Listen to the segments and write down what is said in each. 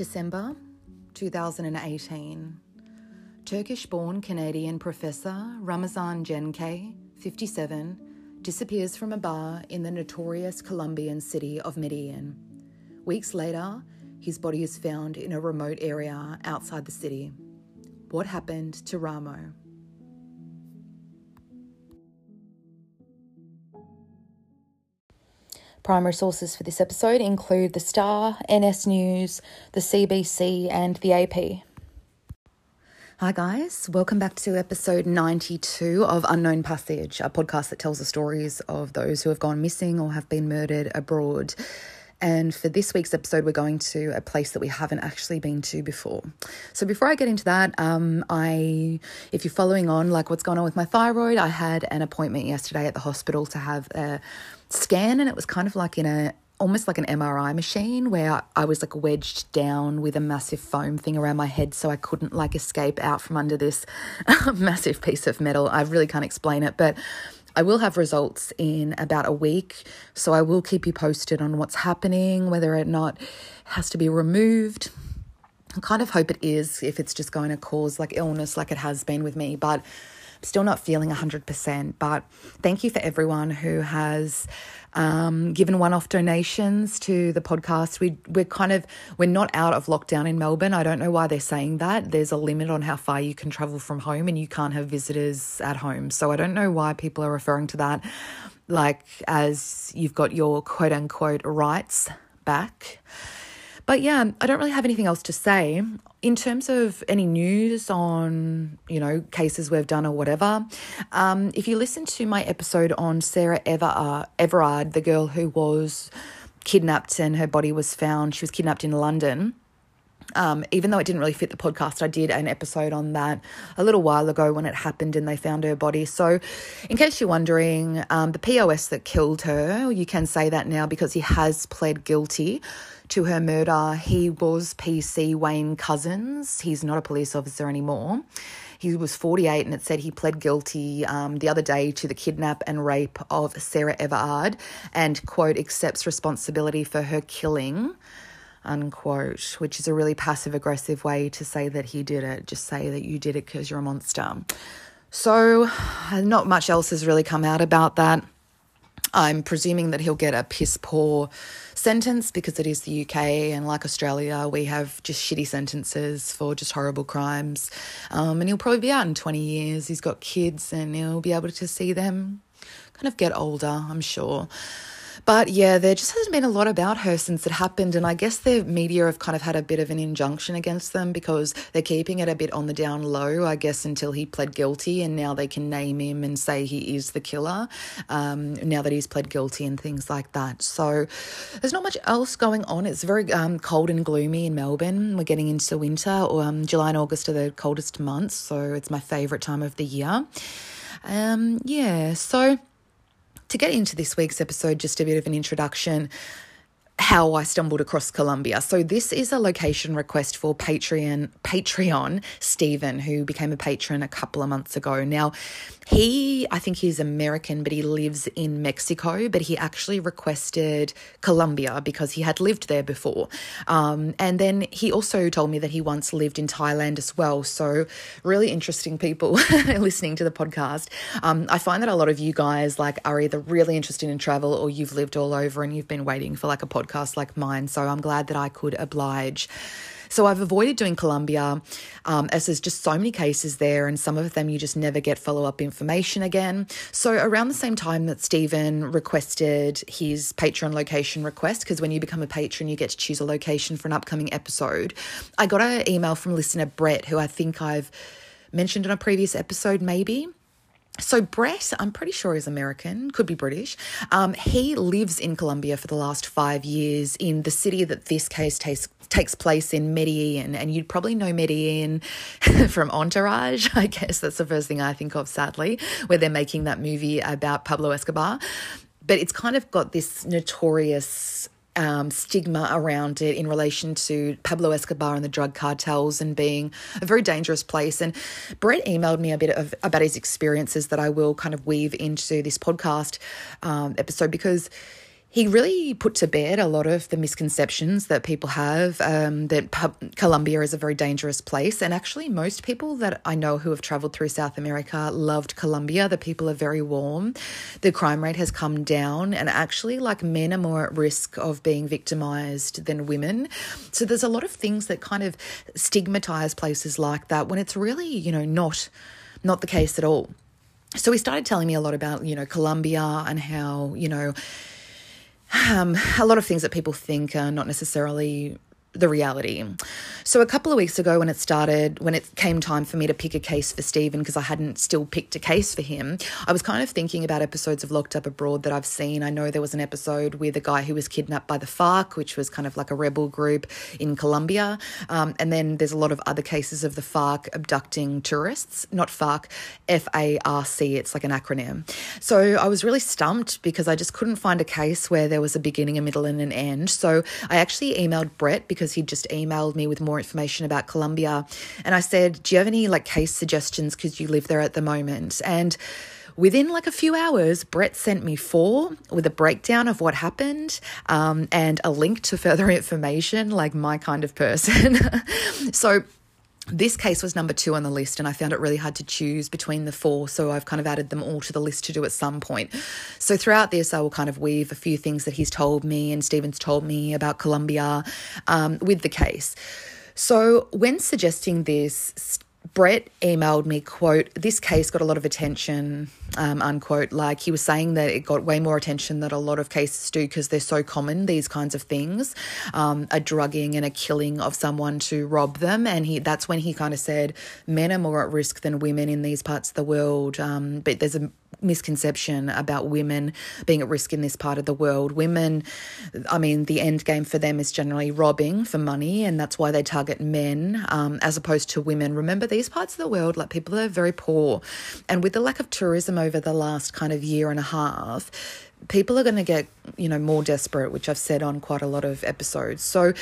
December 2018. Turkish born Canadian professor Ramazan Gencay, 57, disappears from a bar in the notorious Colombian city of Medellin. Weeks later, his body is found in a remote area outside the city. What happened to Ramo? Primary sources for this episode include The Star, NS News, the CBC, and the AP. Hi, guys. Welcome back to episode 92 of Unknown Passage, a podcast that tells the stories of those who have gone missing or have been murdered abroad. And for this week's episode, we're going to a place that we haven't actually been to before. So before I get into that, um, I, if you're following on, like what's going on with my thyroid, I had an appointment yesterday at the hospital to have a scan, and it was kind of like in a almost like an MRI machine where I was like wedged down with a massive foam thing around my head so I couldn't like escape out from under this massive piece of metal. I really can't explain it, but I will have results in about a week, so I will keep you posted on what's happening, whether or not has to be removed. I kind of hope it is if it's just going to cause like illness like it has been with me, but still not feeling 100%. But thank you for everyone who has um, given one-off donations to the podcast. We we're kind of we're not out of lockdown in Melbourne. I don't know why they're saying that. There's a limit on how far you can travel from home, and you can't have visitors at home. So I don't know why people are referring to that like as you've got your quote unquote rights back. But yeah, I don't really have anything else to say. In terms of any news on, you know, cases we've done or whatever, um, if you listen to my episode on Sarah Ever- Everard, the girl who was kidnapped and her body was found, she was kidnapped in London. Um, even though it didn't really fit the podcast, I did an episode on that a little while ago when it happened and they found her body. So, in case you're wondering, um, the POS that killed her, you can say that now because he has pled guilty to her murder. He was PC Wayne Couzens. He's not a police officer anymore. He was 48 and it said he pled guilty um, the other day to the kidnap and rape of Sarah Everard and, quote, accepts responsibility for her killing unquote, which is a really passive aggressive way to say that he did it. Just say that you did it because you're a monster. So, not much else has really come out about that. I'm presuming that he'll get a piss poor sentence because it is the UK and like Australia, we have just shitty sentences for just horrible crimes. Um, and he'll probably be out in 20 years. He's got kids and he'll be able to see them kind of get older, I'm sure. But yeah, there just hasn't been a lot about her since it happened. And I guess the media have kind of had a bit of an injunction against them because they're keeping it a bit on the down low, I guess, until he pled guilty. And now they can name him and say he is the killer um, now that he's pled guilty and things like that. So there's not much else going on. It's very um, cold and gloomy in Melbourne. We're getting into winter. Um, July and August are the coldest months. So it's my favourite time of the year. Um, yeah, so to get into this week's episode, just a bit of an introduction how I stumbled across Colombia. So this is a location request for Patreon Patreon Stephen, who became a patron a couple of months ago. Now, he I think he's American, but he lives in Mexico. But he actually requested Colombia because he had lived there before. Um, and then he also told me that he once lived in Thailand as well. So really interesting people listening to the podcast. Um, I find that a lot of you guys like are either really interested in travel or you've lived all over and you've been waiting for like a podcast podcast like mine. So I'm glad that I could oblige. So I've avoided doing Colombia um, as there's just so many cases there, and some of them you just never get follow up information again. So around the same time that Stephen requested his Patreon location request, because when you become a patron, you get to choose a location for an upcoming episode, I got an email from listener Brett, who I think I've mentioned in a previous episode, maybe. So Brett, I'm pretty sure is American, could be British. Um, he lives in Colombia for the last five years in the city that this case takes takes place in Medellin, and you'd probably know Medellin from Entourage. I guess that's the first thing I think of, sadly, where they're making that movie about Pablo Escobar. But it's kind of got this notorious um, stigma around it in relation to Pablo Escobar and the drug cartels and being a very dangerous place. And Brett emailed me a bit of about his experiences that I will kind of weave into this podcast um, episode because he really put to bed a lot of the misconceptions that people have um, that Colombia is a very dangerous place. And actually, most people that I know who have traveled through South America loved Colombia. The people are very warm. The crime rate has come down, and actually, like men are more at risk of being victimized than women. So there's a lot of things that kind of stigmatize places like that when it's really, you know, not not the case at all. So he started telling me a lot about, you know, Colombia and how, you know, um, a lot of things that people think are not necessarily the reality. So a couple of weeks ago when it started, when it came time for me to pick a case for Stephen because I hadn't still picked a case for him, I was kind of thinking about episodes of Locked Up Abroad that I've seen. I know there was an episode with a guy who was kidnapped by the FARC, which was kind of like a rebel group in Colombia. Um, and then there's a lot of other cases of the FARC abducting tourists, not FARC, F A R C, it's like an acronym. So I was really stumped because I just couldn't find a case where there was a beginning, a middle, and an end. So I actually emailed Brett because because he'd just emailed me with more information about Colombia. And I said, Do you have any like case suggestions because you live there at the moment? And within like a few hours, Brett sent me four with a breakdown of what happened um, and a link to further information, like my kind of person. so this case was number two on the list, and I found it really hard to choose between the four. So I've kind of added them all to the list to do at some point. So throughout this, I will kind of weave a few things that he's told me and Stephen's told me about Colombia um, with the case. So when suggesting this, Brett emailed me, quote, this case got a lot of attention, um, unquote. Like he was saying that it got way more attention than a lot of cases do because they're so common, these kinds of things, um, a drugging and a killing of someone to rob them. And he that's when he kind of said men are more at risk than women in these parts of the world. Um, but there's a misconception about women being at risk in this part of the world. Women, I mean, the end game for them is generally robbing for money, and that's why they target men um, as opposed to women. Remember, these parts of the world, like people are very poor, and with the lack of tourism over the last kind of year and a half, people are going to get, you know, more desperate, which I've said on quite a lot of episodes. So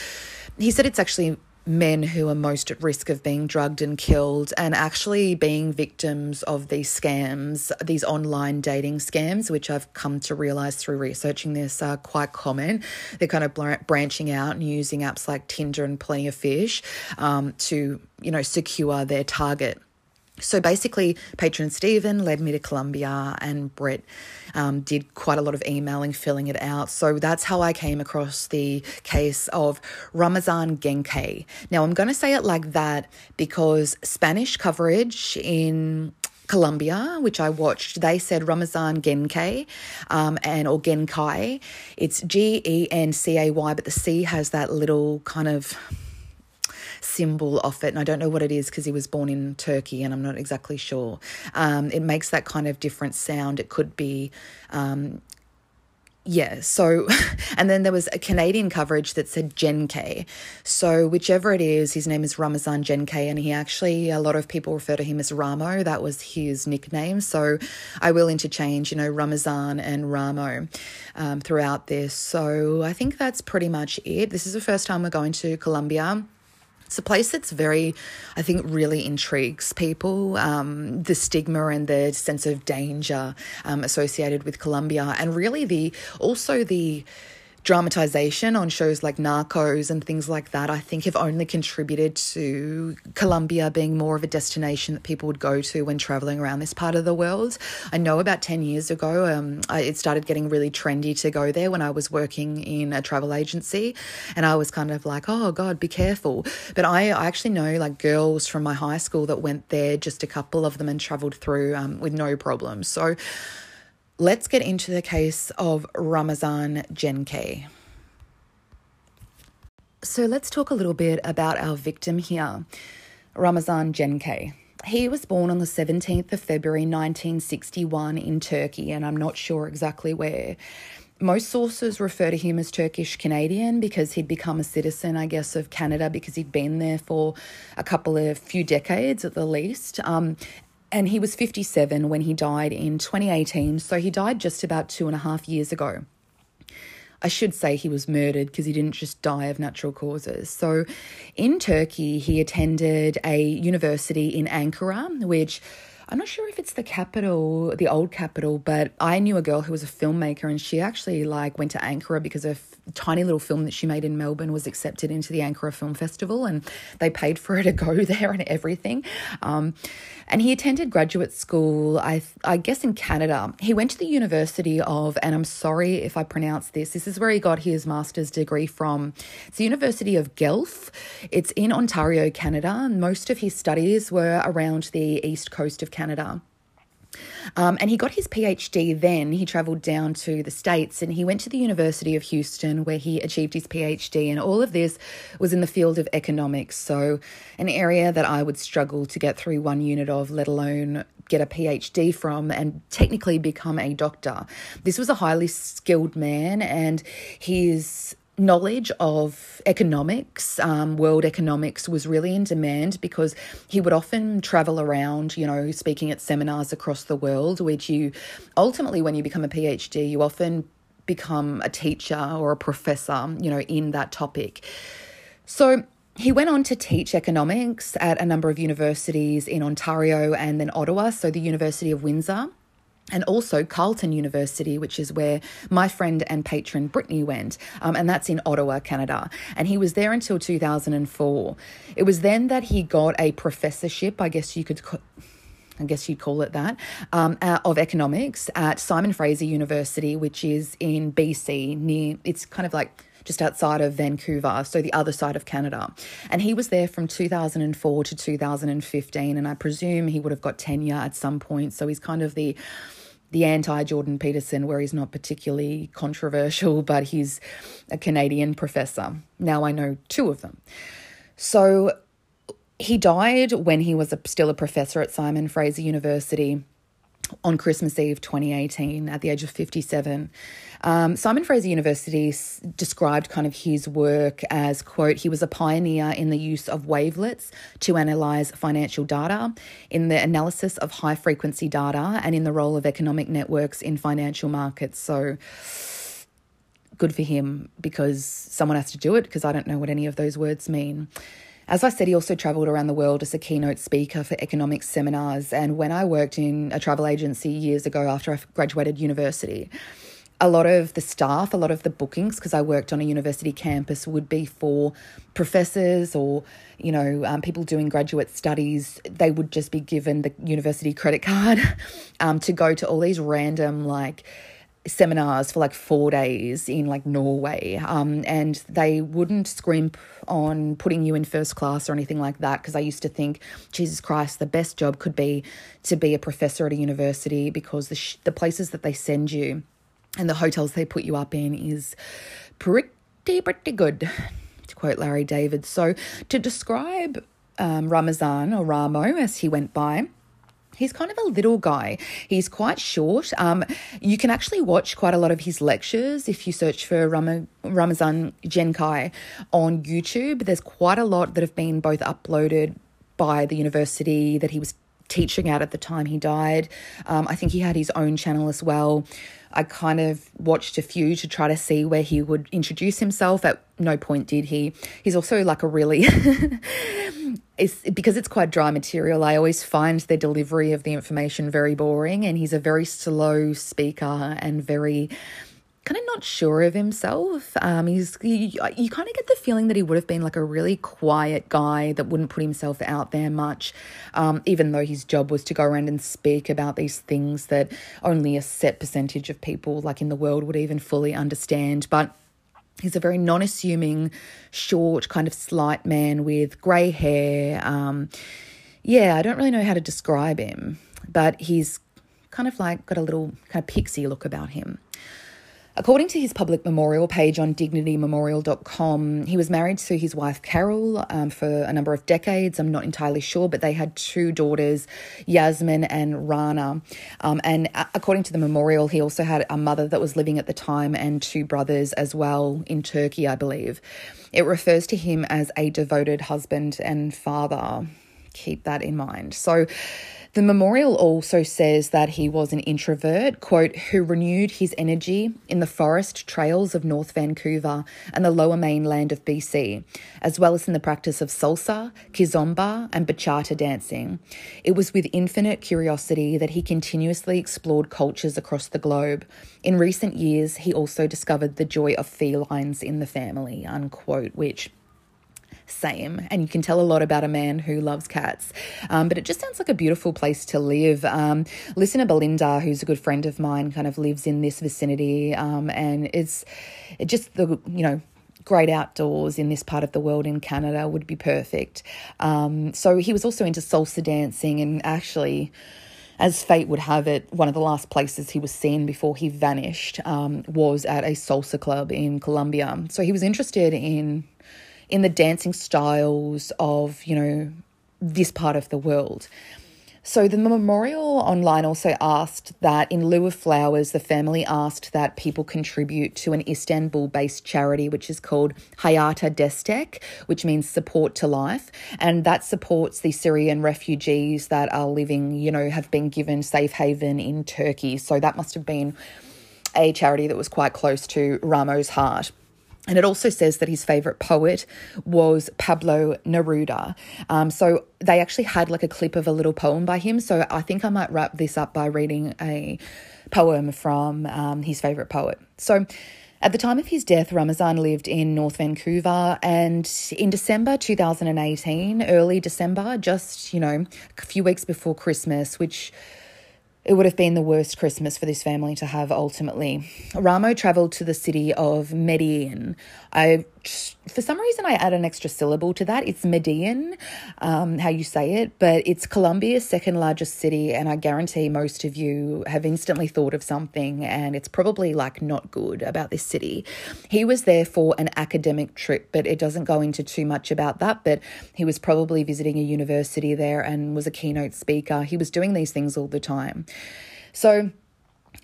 he said it's actually men who are most at risk of being drugged and killed and actually being victims of these scams, these online dating scams, which I've come to realize through researching this are quite common. They're kind of branching out and using apps like Tinder and Plenty of Fish um, to, you know, secure their target. So basically, patron Stephen led me to Colombia, and Brett um, did quite a lot of emailing, filling it out. So that's how I came across the case of Ramazan Genke. Now, I'm going to say it like that because Spanish coverage in Colombia, which I watched, they said Ramazan Genke um, and or Genkai. It's G E N C A Y, but the C has that little kind of symbol of it. And I don't know what it is because he was born in Turkey and I'm not exactly sure. Um, it makes that kind of different sound. It could be. Um, yeah, so, and then there was a Canadian coverage that said Genke. So, whichever it is, his name is Ramazan Genke, and he actually, a lot of people refer to him as Ramo. That was his nickname. So, I will interchange, you know, Ramazan and Ramo um, throughout this. So, I think that's pretty much it. This is the first time we're going to Colombia. It's a place that's very, I think, really intrigues people. Um, the stigma and the sense of danger um, associated with Colombia, and really the also the dramatization on shows like Narcos and things like that, I think have only contributed to Colombia being more of a destination that people would go to when traveling around this part of the world. I know about 10 years ago, um, I, it started getting really trendy to go there when I was working in a travel agency. And I was kind of like, oh God, be careful. But I, I actually know like girls from my high school that went there, just a couple of them, and traveled through um, with no problem. So, let's get into the case of Ramazan Genke. So let's talk a little bit about our victim here, Ramazan Genke. He was born on the 17th of February 1961 in Turkey, and I'm not sure exactly where. Most sources refer to him as Turkish Canadian because he'd become a citizen, I guess, of Canada because he'd been there for a couple of few decades at the least. Um, and he was 57 when he died in 2018, so he died just about two and a half years ago. I should say he was murdered because he didn't just die of natural causes. So, in Turkey, he attended a university in Ankara, which I'm not sure if it's the capital, the old capital, but I knew a girl who was a filmmaker and she actually like went to Ankara because a f- tiny little film that she made in Melbourne was accepted into the Ankara Film Festival and they paid for her to go there and everything. Um, and he attended graduate school, I, I guess, in Canada. He went to the University of, and I'm sorry if I pronounce this, this is where he got his master's degree from. It's the University of Guelph. It's in Ontario, Canada. Most of his studies were around the east coast of Canada. Um, and he got his PhD then. He travelled down to the States and he went to the University of Houston where he achieved his PhD. And all of this was in the field of economics. So, an area that I would struggle to get through one unit of, let alone get a PhD from and technically become a doctor. This was a highly skilled man and his knowledge of economics, um, world economics, was really in demand because he would often travel around, you know, speaking at seminars across the world, which you ultimately, when you become a PhD, you often become a teacher or a professor, you know, in that topic. So, he went on to teach economics at a number of universities in Ontario and then Ottawa, so the University of Windsor and also Carleton University, which is where my friend and patron Brittany went, um, and that's in Ottawa, Canada. And he was there until 2004. It was then that he got a professorship, I guess you could. I guess you'd call it that, um, uh, of economics at Simon Fraser University, which is in BC, near, it's kind of like just outside of Vancouver, so the other side of Canada. And he was there from 2004 to 2015, and I presume he would have got tenure at some point. So he's kind of the the anti Jordan Peterson, where he's not particularly controversial, but he's a Canadian professor. Now I know two of them. So he died when he was a, still a professor at Simon Fraser University on Christmas Eve 2018 at the age of 57. Um, Simon Fraser University s- described kind of his work as, quote, he was a pioneer in the use of wavelets to analyze financial data, in the analysis of high frequency data, and in the role of economic networks in financial markets. So, good for him because someone has to do it because I don't know what any of those words mean. As I said, he also travelled around the world as a keynote speaker for economics seminars. And when I worked in a travel agency years ago after I graduated university, a lot of the staff, a lot of the bookings, because I worked on a university campus, would be for professors or, you know, um, people doing graduate studies. They would just be given the university credit card um, to go to all these random, like, seminars for like four days in like Norway. Um, and they wouldn't scrimp on putting you in first class or anything like that because I used to think, Jesus Christ, the best job could be to be a professor at a university because the, sh- the places that they send you and the hotels they put you up in is pretty, pretty good, to quote Larry David. So to describe um, Ramazan or Ramo as he went by, He's kind of a little guy. He's quite short. Um, you can actually watch quite a lot of his lectures if you search for Ram- Ramazan Genkai on YouTube. There's quite a lot that have been both uploaded by the university that he was teaching at at the time he died. Um, I think he had his own channel as well. I kind of watched a few to try to see where he would introduce himself. At no point did he. He's also like a really it's because it's quite dry material. I always find the delivery of the information very boring, and he's a very slow speaker and very kind of not sure of himself. Um, he's you, you kind of get the feeling that he would have been like a really quiet guy that wouldn't put himself out there much, um, even though his job was to go around and speak about these things that only a set percentage of people like in the world would even fully understand. But He's a very non assuming, short, kind of slight man with grey hair. Um, yeah, I don't really know how to describe him, but he's kind of like got a little kind of pixie look about him. According to his public memorial page on dignitymemorial.com, he was married to his wife Carol um, for a number of decades. I'm not entirely sure, but they had two daughters, Yasmin and Rana. Um, and according to the memorial, he also had a mother that was living at the time and two brothers as well in Turkey, I believe. It refers to him as a devoted husband and father. Keep that in mind. So, the memorial also says that he was an introvert, quote, who renewed his energy in the forest trails of North Vancouver and the lower mainland of BC, as well as in the practice of salsa, kizomba, and bachata dancing. It was with infinite curiosity that he continuously explored cultures across the globe. In recent years, he also discovered the joy of felines in the family, unquote, which same. And you can tell a lot about a man who loves cats. Um, but it just sounds like a beautiful place to live. Um, listener Belinda, who's a good friend of mine, kind of lives in this vicinity. Um, and it's it just the, you know, great outdoors in this part of the world in Canada would be perfect. Um, so he was also into salsa dancing and actually as fate would have it, one of the last places he was seen before he vanished um, was at a salsa club in Colombia. So he was interested in in the dancing styles of, you know, this part of the world. So the memorial online also asked that in lieu of flowers, the family asked that people contribute to an Istanbul based charity which is called Hayata Destek, which means support to life. And that supports the Syrian refugees that are living, you know, have been given safe haven in Turkey. So that must have been a charity that was quite close to Ramo's heart. And it also says that his favorite poet was Pablo Neruda. Um, so they actually had like a clip of a little poem by him. So I think I might wrap this up by reading a poem from um, his favorite poet. So at the time of his death, Ramazan lived in North Vancouver, and in December 2018, early December, just, you know, a few weeks before Christmas, which it would have been the worst Christmas for this family to have ultimately. Ramo travelled to the city of Medellin. I for some reason I add an extra syllable to that. It's Medellin, um, how you say it, but it's Colombia's second largest city, and I guarantee most of you have instantly thought of something, and it's probably like not good about this city. He was there for an academic trip, but it doesn't go into too much about that. But he was probably visiting a university there and was a keynote speaker. He was doing these things all the time. So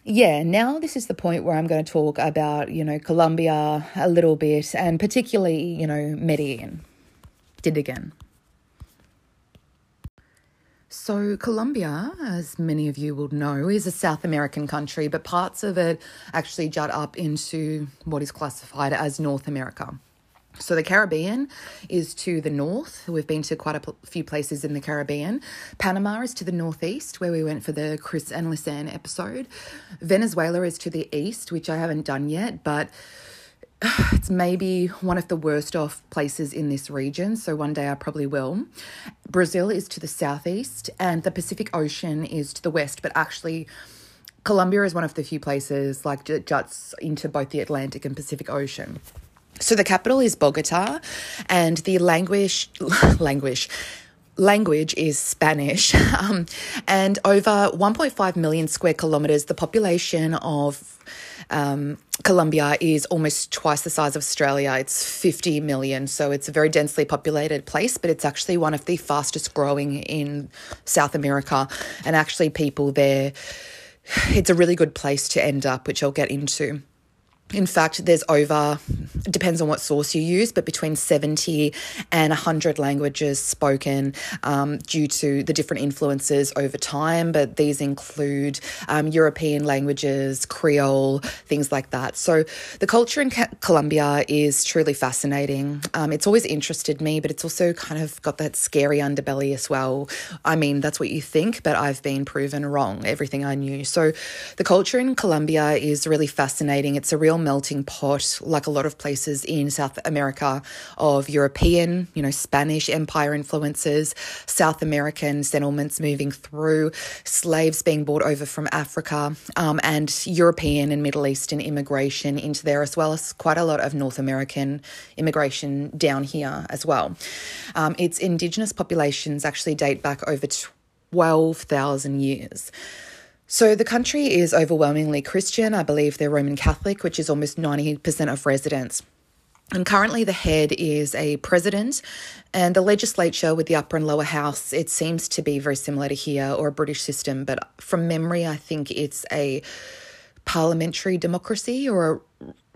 yeah, now this is the point where I'm going to talk about, you know, Colombia a little bit and particularly, you know, Medellin. Did again. So, Colombia, as many of you will know, is a South American country, but parts of it actually jut up into what is classified as North America. So the Caribbean is to the north. We've been to quite a few places in the Caribbean. Panama is to the northeast, where we went for the Kris and Lisanne episode. Venezuela is to the east, which I haven't done yet, but it's maybe one of the worst off places in this region, so one day I probably will. Brazil is to the southeast, and the Pacific Ocean is to the west, but actually, Colombia is one of the few places like juts into both the Atlantic and Pacific Ocean. So the capital is Bogota, and the language language language is Spanish. Um, and over 1.5 million square kilometers, the population of um, Colombia is almost twice the size of Australia. It's 50 million, so it's a very densely populated place, but it's actually one of the fastest growing in South America. And actually, people there, it's a really good place to end up, which I'll get into. In fact, there's over, depends on what source you use, but between 70 and 100 languages spoken um, due to the different influences over time. But these include um, European languages, Creole, things like that. So the culture in Colombia is truly fascinating. Um, it's always interested me, but it's also kind of got that scary underbelly as well. I mean, that's what you think, but I've been proven wrong, everything I knew. So the culture in Colombia is really fascinating. It's a real melting pot, like a lot of places in South America, of European, you know, Spanish Empire influences, South American settlements moving through, slaves being brought over from Africa, um, and European and Middle Eastern immigration into there, as well as quite a lot of North American immigration down here as well. Um, its indigenous populations actually date back over 12,000 years. So the country is overwhelmingly Christian. I believe they're Roman Catholic, which is almost 90% of residents. And currently, the head is a president, and the legislature with the upper and lower house, it seems to be very similar to here or a British system. But from memory, I think it's a parliamentary democracy or a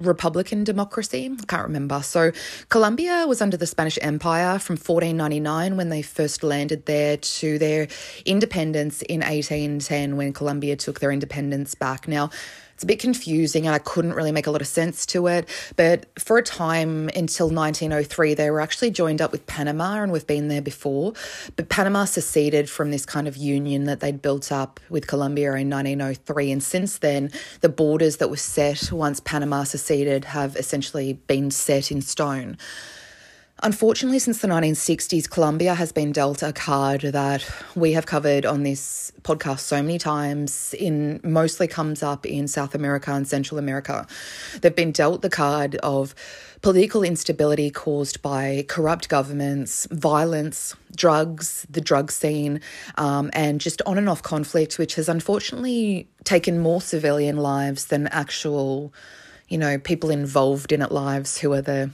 Republican democracy. I can't remember. So, Colombia was under the Spanish Empire from 1499 when they first landed there to their independence in 1810 when Colombia took their independence back. Now, it's a bit confusing and I couldn't really make a lot of sense to it. But for a time until 1903, they were actually joined up with Panama, and we've been there before. But Panama seceded from this kind of union that they'd built up with Colombia in 1903. And since then, the borders that were set once Panama seceded have essentially been set in stone. Unfortunately, since the 1960s, Colombia has been dealt a card that we have covered on this podcast so many times. In mostly comes up in South America and Central America. They've been dealt the card of political instability caused by corrupt governments, violence, drugs, the drug scene, um, and just on and off conflict, which has unfortunately taken more civilian lives than actual, you know, people involved in it lives who are the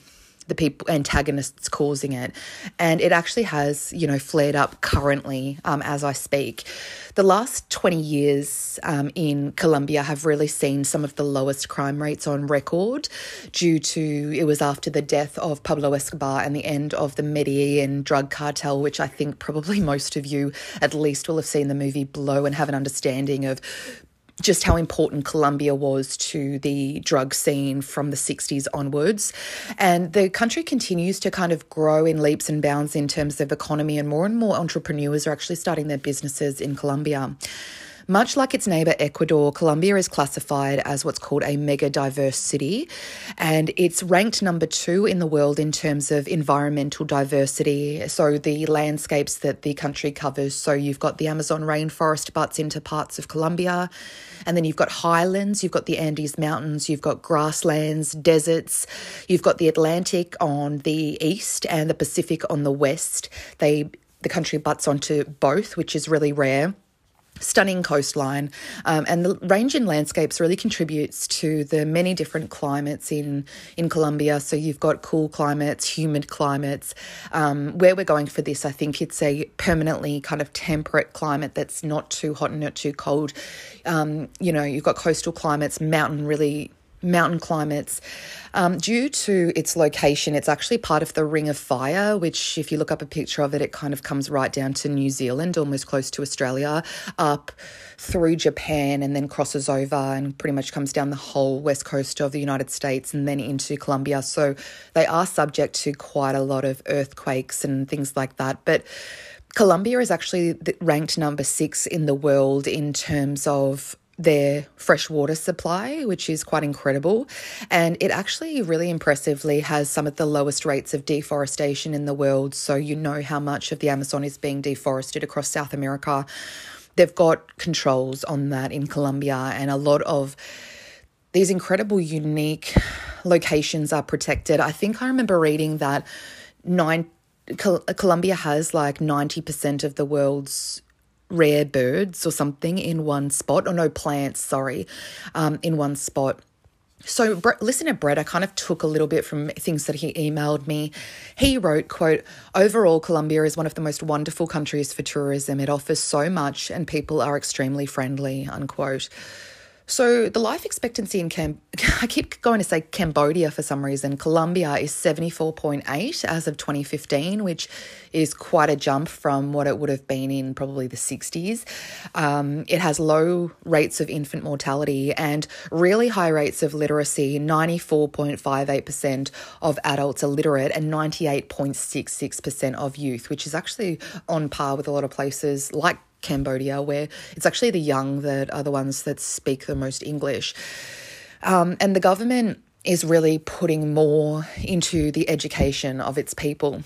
the people antagonists causing it. And it actually has you know flared up currently um, as i speak. The last 20 years um, in colombia have really seen some of the lowest crime rates on record due to it was after the death of pablo escobar and the end of the medellin drug cartel which i think probably most of you at least will have seen the movie blow and have an understanding of just how important Colombia was to the drug scene from the 60s onwards. And the country continues to kind of grow in leaps and bounds in terms of economy, and more and more entrepreneurs are actually starting their businesses in Colombia. Much like its neighbour Ecuador, Colombia is classified as what's called a mega diverse city, and it's ranked number two in the world in terms of environmental diversity. So, the landscapes that the country covers. So, you've got the Amazon rainforest butts into parts of Colombia, and then you've got highlands, you've got the Andes Mountains, you've got grasslands, deserts, you've got the Atlantic on the east and the Pacific on the west. They the country butts onto both, which is really rare stunning coastline um, and the range in landscapes really contributes to the many different climates in in Colombia. So you've got cool climates humid climates. Um, where we're going for this I think it's a permanently kind of temperate climate that's not too hot and not too cold. Um, you know you've got coastal climates mountain really mountain climates. Um, due to its location, it's actually part of the Ring of Fire, which, if you look up a picture of it, it kind of comes right down to New Zealand, almost close to Australia, up through Japan, and then crosses over and pretty much comes down the whole west coast of the United States and then into Colombia. So they are subject to quite a lot of earthquakes and things like that. But Colombia is actually ranked number six in the world in terms of their freshwater supply, which is quite incredible. And it actually really impressively has some of the lowest rates of deforestation in the world. So you know how much of the Amazon is being deforested across South America. They've got controls on that in Colombia, and a lot of these incredible, unique locations are protected. I think I remember reading that nine. Colombia has like 90% of the world's rare birds or something in one spot, or no plants, sorry, um, in one spot. So listener Brett, I kind of took a little bit from things that he emailed me. He wrote, quote, overall, Colombia is one of the most wonderful countries for tourism. It offers so much and people are extremely friendly, unquote. So the life expectancy in Cam, I keep going to say Cambodia for some reason. Colombia is 74.8 as of 2015, which is quite a jump from what it would have been in probably the 60s. Um, it has low rates of infant mortality and really high rates of literacy. 94.58% of adults are literate and 98.66% of youth, which is actually on par with a lot of places like Cambodia, where it's actually the young that are the ones that speak the most English. Um, and the government is really putting more into the education of its people.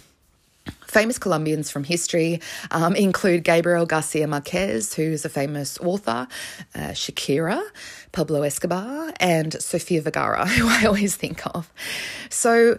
Famous Colombians from history um, include Gabriel Garcia Marquez, who's a famous author, uh, Shakira, Pablo Escobar, and Sofia Vergara, who I always think of. So,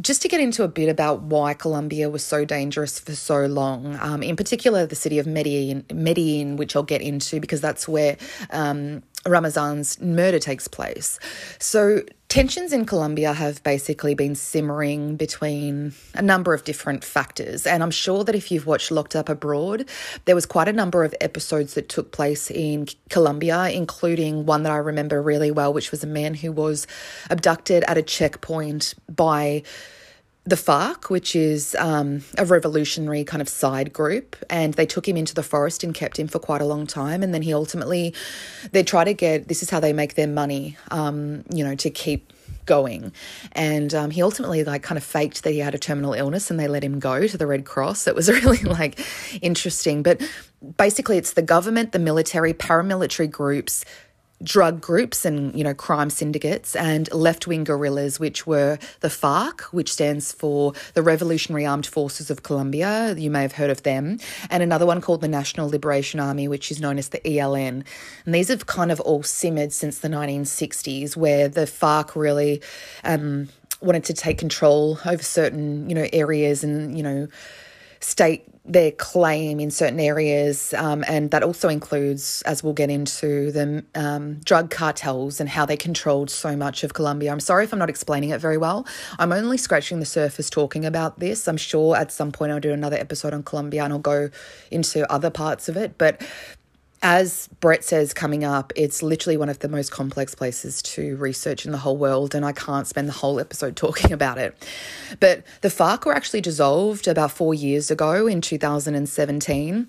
just to get into a bit about why Colombia was so dangerous for so long, um, in particular the city of Medellin, Medellin, which I'll get into because that's where um, Ramazan's murder takes place. So, tensions in Colombia have basically been simmering between a number of different factors. And I'm sure that if you've watched Locked Up Abroad, there was quite a number of episodes that took place in Colombia, including one that I remember really well, which was a man who was abducted at a checkpoint by the FARC, which is um, a revolutionary kind of side group, and they took him into the forest and kept him for quite a long time. And then he ultimately, they try to get this is how they make their money, um, you know, to keep going. And um, he ultimately like kind of faked that he had a terminal illness, and they let him go to the Red Cross. It was really like interesting, but basically, it's the government, the military, paramilitary groups drug groups and you know crime syndicates and left-wing guerrillas which were the FARC which stands for the Revolutionary Armed Forces of Colombia. You may have heard of them. And another one called the National Liberation Army which is known as the ELN and these have kind of all simmered since the 1960s where the FARC really um, wanted to take control over certain you know areas and you know state their claim in certain areas, um, and that also includes, as we'll get into, the um, drug cartels and how they controlled so much of Colombia. I'm sorry if I'm not explaining it very well. I'm only scratching the surface talking about this. I'm sure at some point I'll do another episode on Colombia and I'll go into other parts of it, but as Brett says coming up, it's literally one of the most complex places to research in the whole world, and I can't spend the whole episode talking about it. But the FARC were actually dissolved about four years ago in 2017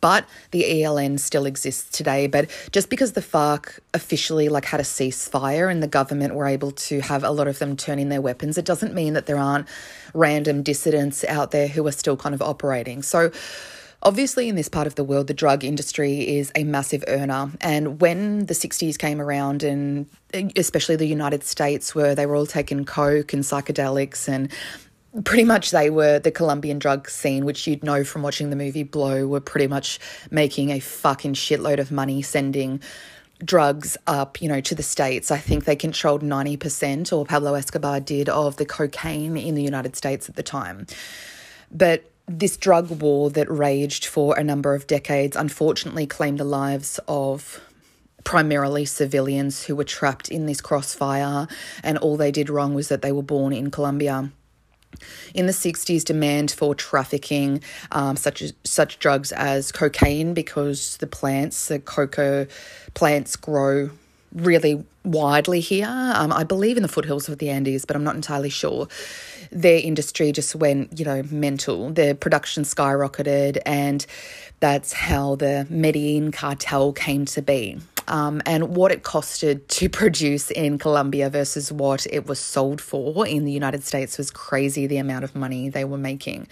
but the ELN still exists today. But just because the FARC officially like had a ceasefire and the government were able to have a lot of them turn in their weapons, it doesn't mean that there aren't random dissidents out there who are still kind of operating. So Obviously, in this part of the world, the drug industry is a massive earner. And when the 60s came around, and especially the United States, where they were all taking coke and psychedelics and pretty much they were the Colombian drug scene, which you'd know from watching the movie Blow, were pretty much making a fucking shitload of money sending drugs up, you know, to the States. I think they controlled 90%, or Pablo Escobar did, of the cocaine in the United States at the time. But this drug war that raged for a number of decades unfortunately claimed the lives of primarily civilians who were trapped in this crossfire, and all they did wrong was that they were born in Colombia. In the 60s, demand for trafficking um, such as, such drugs as cocaine, because the plants, the cocoa plants, grow really widely here. Um, I believe in the foothills of the Andes, but I'm not entirely sure. Their industry just went, you know, mental. Their production skyrocketed, and that's how the Medellin cartel came to be. Um, and what it costed to produce in Colombia versus what it was sold for in the United States was crazy the amount of money they were making.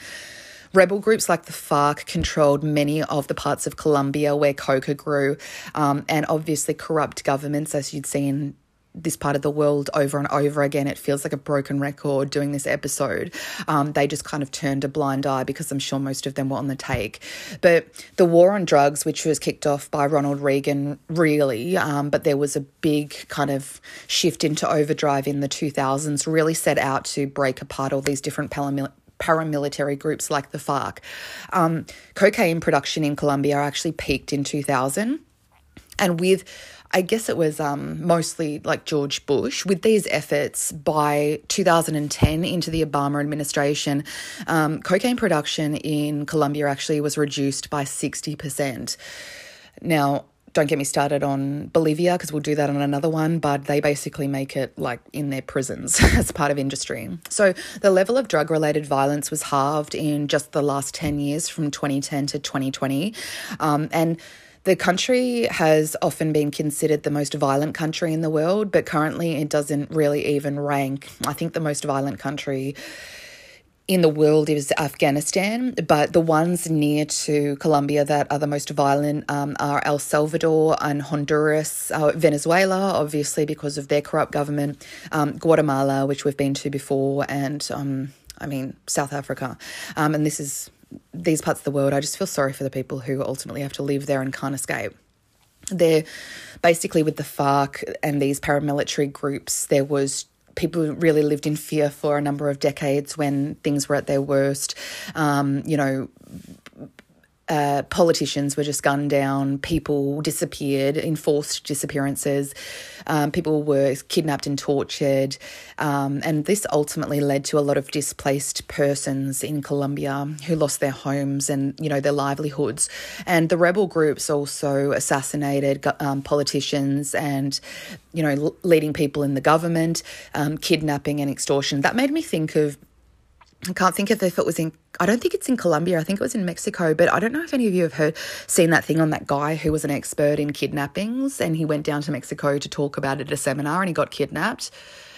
Rebel groups like the FARC controlled many of the parts of Colombia where coca grew, um, and obviously corrupt governments, as you'd seen this part of the world over and over again. It feels like a broken record doing this episode. Um, they just kind of turned a blind eye because I'm sure most of them were on the take. But the war on drugs, which was kicked off by Ronald Reagan, really, um, but there was a big kind of shift into overdrive in the 2000s, really set out to break apart all these different paramilitary groups like the FARC. Um, cocaine production in Colombia actually peaked in 2000. And with, I guess it was um, mostly like George Bush, with these efforts by 2010 into the Obama administration, um, cocaine production in Colombia actually was reduced by 60%. Now, don't get me started on Bolivia because we'll do that on another one, but they basically make it like in their prisons as part of industry. So the level of drug related violence was halved in just the last 10 years from 2010 to 2020. Um, and the country has often been considered the most violent country in the world, but currently it doesn't really even rank. I think the most violent country in the world is Afghanistan, but the ones near to Colombia that are the most violent um, are El Salvador and Honduras, uh, Venezuela, obviously because of their corrupt government, um, Guatemala, which we've been to before, and um, I mean South Africa. Um, and this is these parts of the world. I just feel sorry for the people who ultimately have to live there and can't escape. They're basically with the FARC and these paramilitary groups. There was people really lived in fear for a number of decades when things were at their worst. Um, you know, uh, politicians were just gunned down, people disappeared, enforced disappearances, um, people were kidnapped and tortured, um, and this ultimately led to a lot of displaced persons in Colombia who lost their homes and you know their livelihoods. And the rebel groups also assassinated um, politicians and you know leading people in the government, um, kidnapping and extortion. That made me think of I can't think of if it was in, I don't think it's in Colombia. I think it was in Mexico, but I don't know if any of you have heard, seen that thing on that guy who was an expert in kidnappings and he went down to Mexico to talk about it at a seminar and he got kidnapped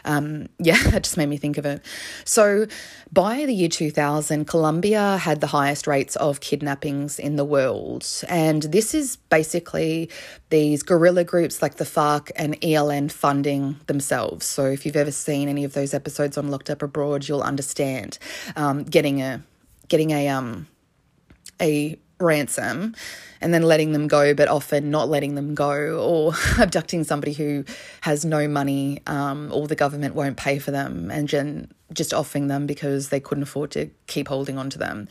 um, yeah, that just made me think of it. So by the year 2000, Colombia had the highest rates of kidnappings in the world. And this is basically these guerrilla groups like the FARC and ELN funding themselves. So if you've ever seen any of those episodes on Locked Up Abroad, you'll understand um, getting a getting a um a ransom and then letting them go, but often not letting them go, or abducting somebody who has no money um, or the government won't pay for them. And just offering them because they couldn't afford to keep holding on to them.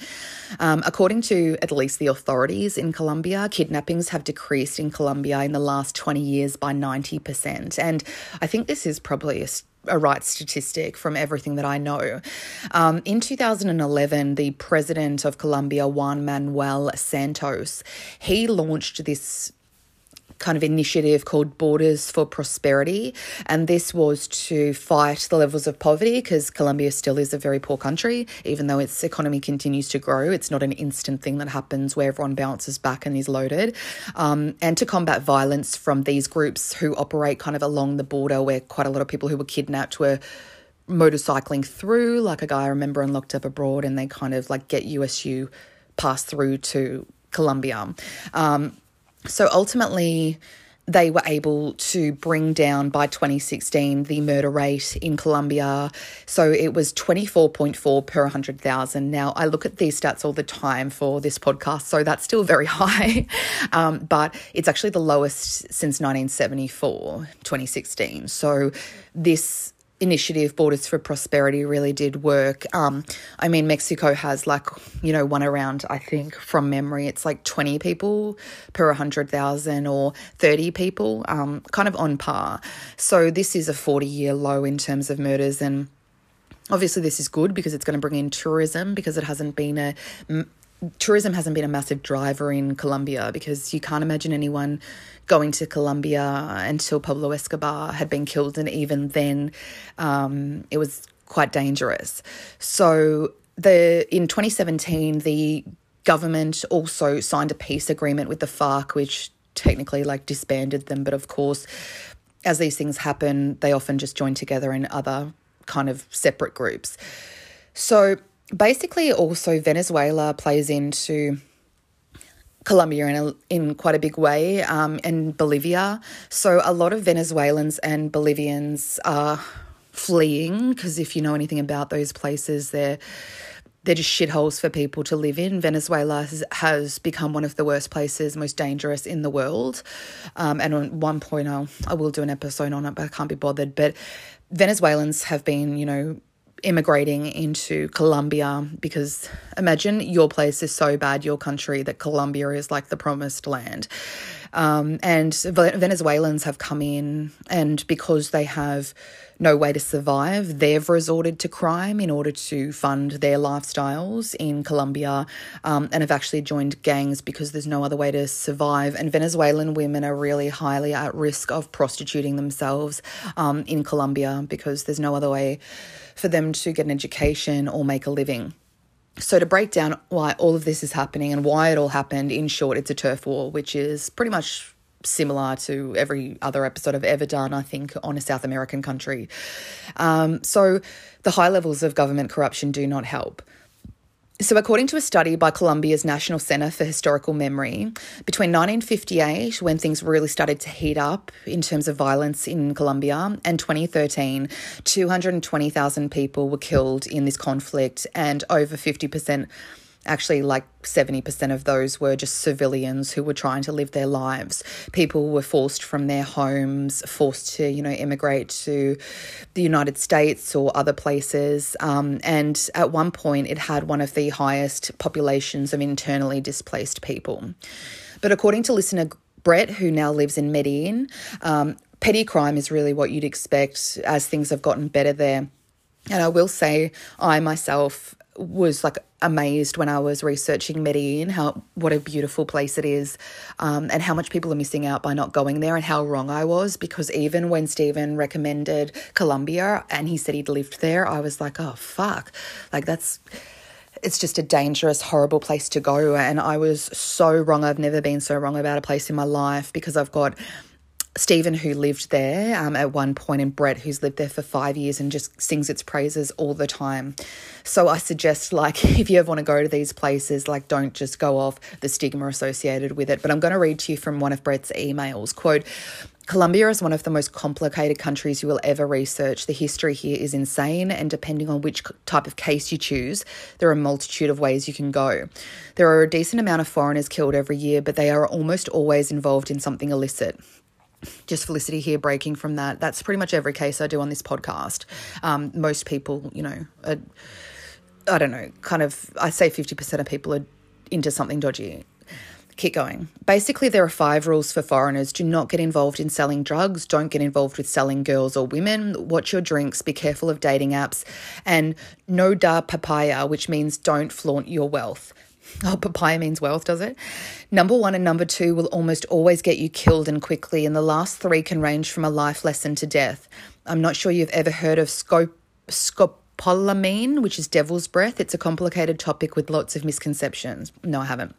Um, according to at least the authorities in Colombia, kidnappings have decreased in Colombia in the last 20 years by 90%. And I think this is probably a a right statistic from everything that I know. Um, in 2011, the president of Colombia, Juan Manuel Santos, he launched this kind of initiative called Borders for Prosperity. And this was to fight the levels of poverty because Colombia still is a very poor country, even though its economy continues to grow. It's not an instant thing that happens where everyone bounces back and is loaded. Um, and to combat violence from these groups who operate kind of along the border where quite a lot of people who were kidnapped were motorcycling through, like a guy I remember and locked up abroad, and they kind of like get USU passed through to Colombia. Um, so ultimately, they were able to bring down by 2016 the murder rate in Colombia. So it was 24.4 per 100,000. Now, I look at these stats all the time for this podcast, so that's still very high, um, but it's actually the lowest since 1974, 2016. So this initiative Borders for Prosperity really did work. Um, I mean, Mexico has like, you know, one around, I think from memory, it's like 20 people per 100,000 or 30 people, um, kind of on par. So this is a 40 year low in terms of murders. And obviously, this is good because it's going to bring in tourism because it hasn't been a tourism hasn't been a massive driver in Colombia because you can't imagine anyone going to Colombia until Pablo Escobar had been killed, and even then, um, it was quite dangerous. So the in 2017, the government also signed a peace agreement with the FARC, which technically like disbanded them, but of course, as these things happen, they often just join together in other kind of separate groups. So basically, also Venezuela plays into Colombia in, a, in quite a big way, um, and Bolivia. So a lot of Venezuelans and Bolivians are fleeing because if you know anything about those places, they're they're just shitholes for people to live in. Venezuela has, has, become one of the worst places, most dangerous in the world. Um, and on one point, I'll, I will do an episode on it, but I can't be bothered. But Venezuelans have been, you know, immigrating into Colombia because imagine your place is so bad, your country, that Colombia is like the promised land. Um, and Venezuelans have come in, and because they have no way to survive, they've resorted to crime in order to fund their lifestyles in Colombia um, and have actually joined gangs because there's no other way to survive. And Venezuelan women are really highly at risk of prostituting themselves um, in Colombia because there's no other way for them to get an education or make a living. So, to break down why all of this is happening and why it all happened, in short, it's a turf war, which is pretty much similar to every other episode I've ever done, I think, on a South American country. Um, so, the high levels of government corruption do not help. So, according to a study by Colombia's National Center for Historical Memory, between 1958, when things really started to heat up in terms of violence in Colombia, and 2013, 220,000 people were killed in this conflict, and over 50% Actually, like 70% of those were just civilians who were trying to live their lives. People were forced from their homes, forced to, you know, immigrate to the United States or other places. Um, and at one point, it had one of the highest populations of internally displaced people. But according to listener Brett, who now lives in Medellin, um, petty crime is really what you'd expect as things have gotten better there. And I will say, I myself was like amazed when I was researching Medellin, how what a beautiful place it is, um, and how much people are missing out by not going there, and how wrong I was. Because even when Stephen recommended Colombia and he said he'd lived there, I was like, oh fuck, like that's it's just a dangerous, horrible place to go. And I was so wrong. I've never been so wrong about a place in my life because I've got Stephen, who lived there um, at one point, and Brett, who's lived there for five years and just sings its praises all the time. So I suggest, like, if you ever want to go to these places, like, don't just go off the stigma associated with it. But I'm going to read to you from one of Brett's emails. Quote, Colombia is one of the most complicated countries you will ever research. The history here is insane, and depending on which type of case you choose, there are a multitude of ways you can go. There are a decent amount of foreigners killed every year, but they are almost always involved in something illicit just Felicity here breaking from that. That's pretty much every case I do on this podcast. Um, most people, you know, are, I don't know, kind of, I say 50% of people are into something dodgy. Keep going. Basically, there are five rules for foreigners do not get involved in selling drugs, don't get involved with selling girls or women, watch your drinks, be careful of dating apps, and no da papaya, which means don't flaunt your wealth. Oh, papaya means wealth, does it? Number one and number two will almost always get you killed and quickly, and the last three can range from a life lesson to death. I'm not sure you've ever heard of scop- scopolamine, which is devil's breath. It's a complicated topic with lots of misconceptions. No, I haven't.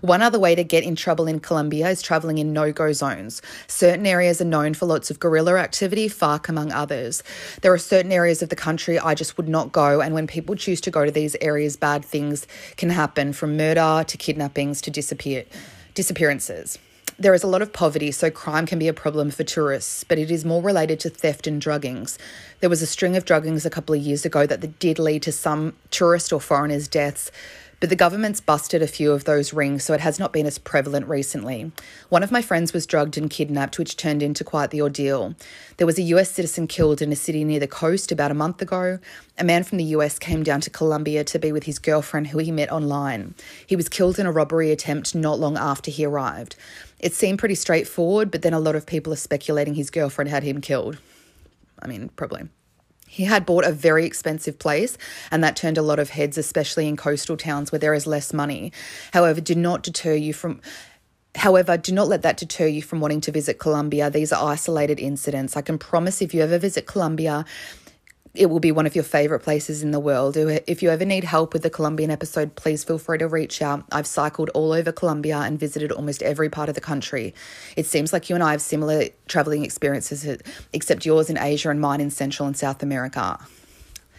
One other way to get in trouble in Colombia is travelling in no go zones. Certain areas are known for lots of guerrilla activity, FARC among others. There are certain areas of the country I just would not go, and when people choose to go to these areas, bad things can happen from murder to kidnappings to disappear- disappearances. There is a lot of poverty, so crime can be a problem for tourists, but it is more related to theft and druggings. There was a string of druggings a couple of years ago that did lead to some tourist or foreigners' deaths but the government's busted a few of those rings, so it has not been as prevalent recently. One of my friends was drugged and kidnapped, which turned into quite the ordeal. There was a US citizen killed in a city near the coast about a month ago. A man from the US came down to Colombia to be with his girlfriend, who he met online. He was killed in a robbery attempt not long after he arrived. It seemed pretty straightforward, but then a lot of people are speculating his girlfriend had him killed. I mean, probably. He had bought a very expensive place, and that turned a lot of heads, especially in coastal towns where there is less money. However, do not deter you from. However, do not let that deter you from wanting to visit Colombia. These are isolated incidents. I can promise if you ever visit Colombia, it will be one of your favorite places in the world. If you ever need help with the Colombian episode, please feel free to reach out. I've cycled all over Colombia and visited almost every part of the country. It seems like you and I have similar traveling experiences, except yours in Asia and mine in Central and South America.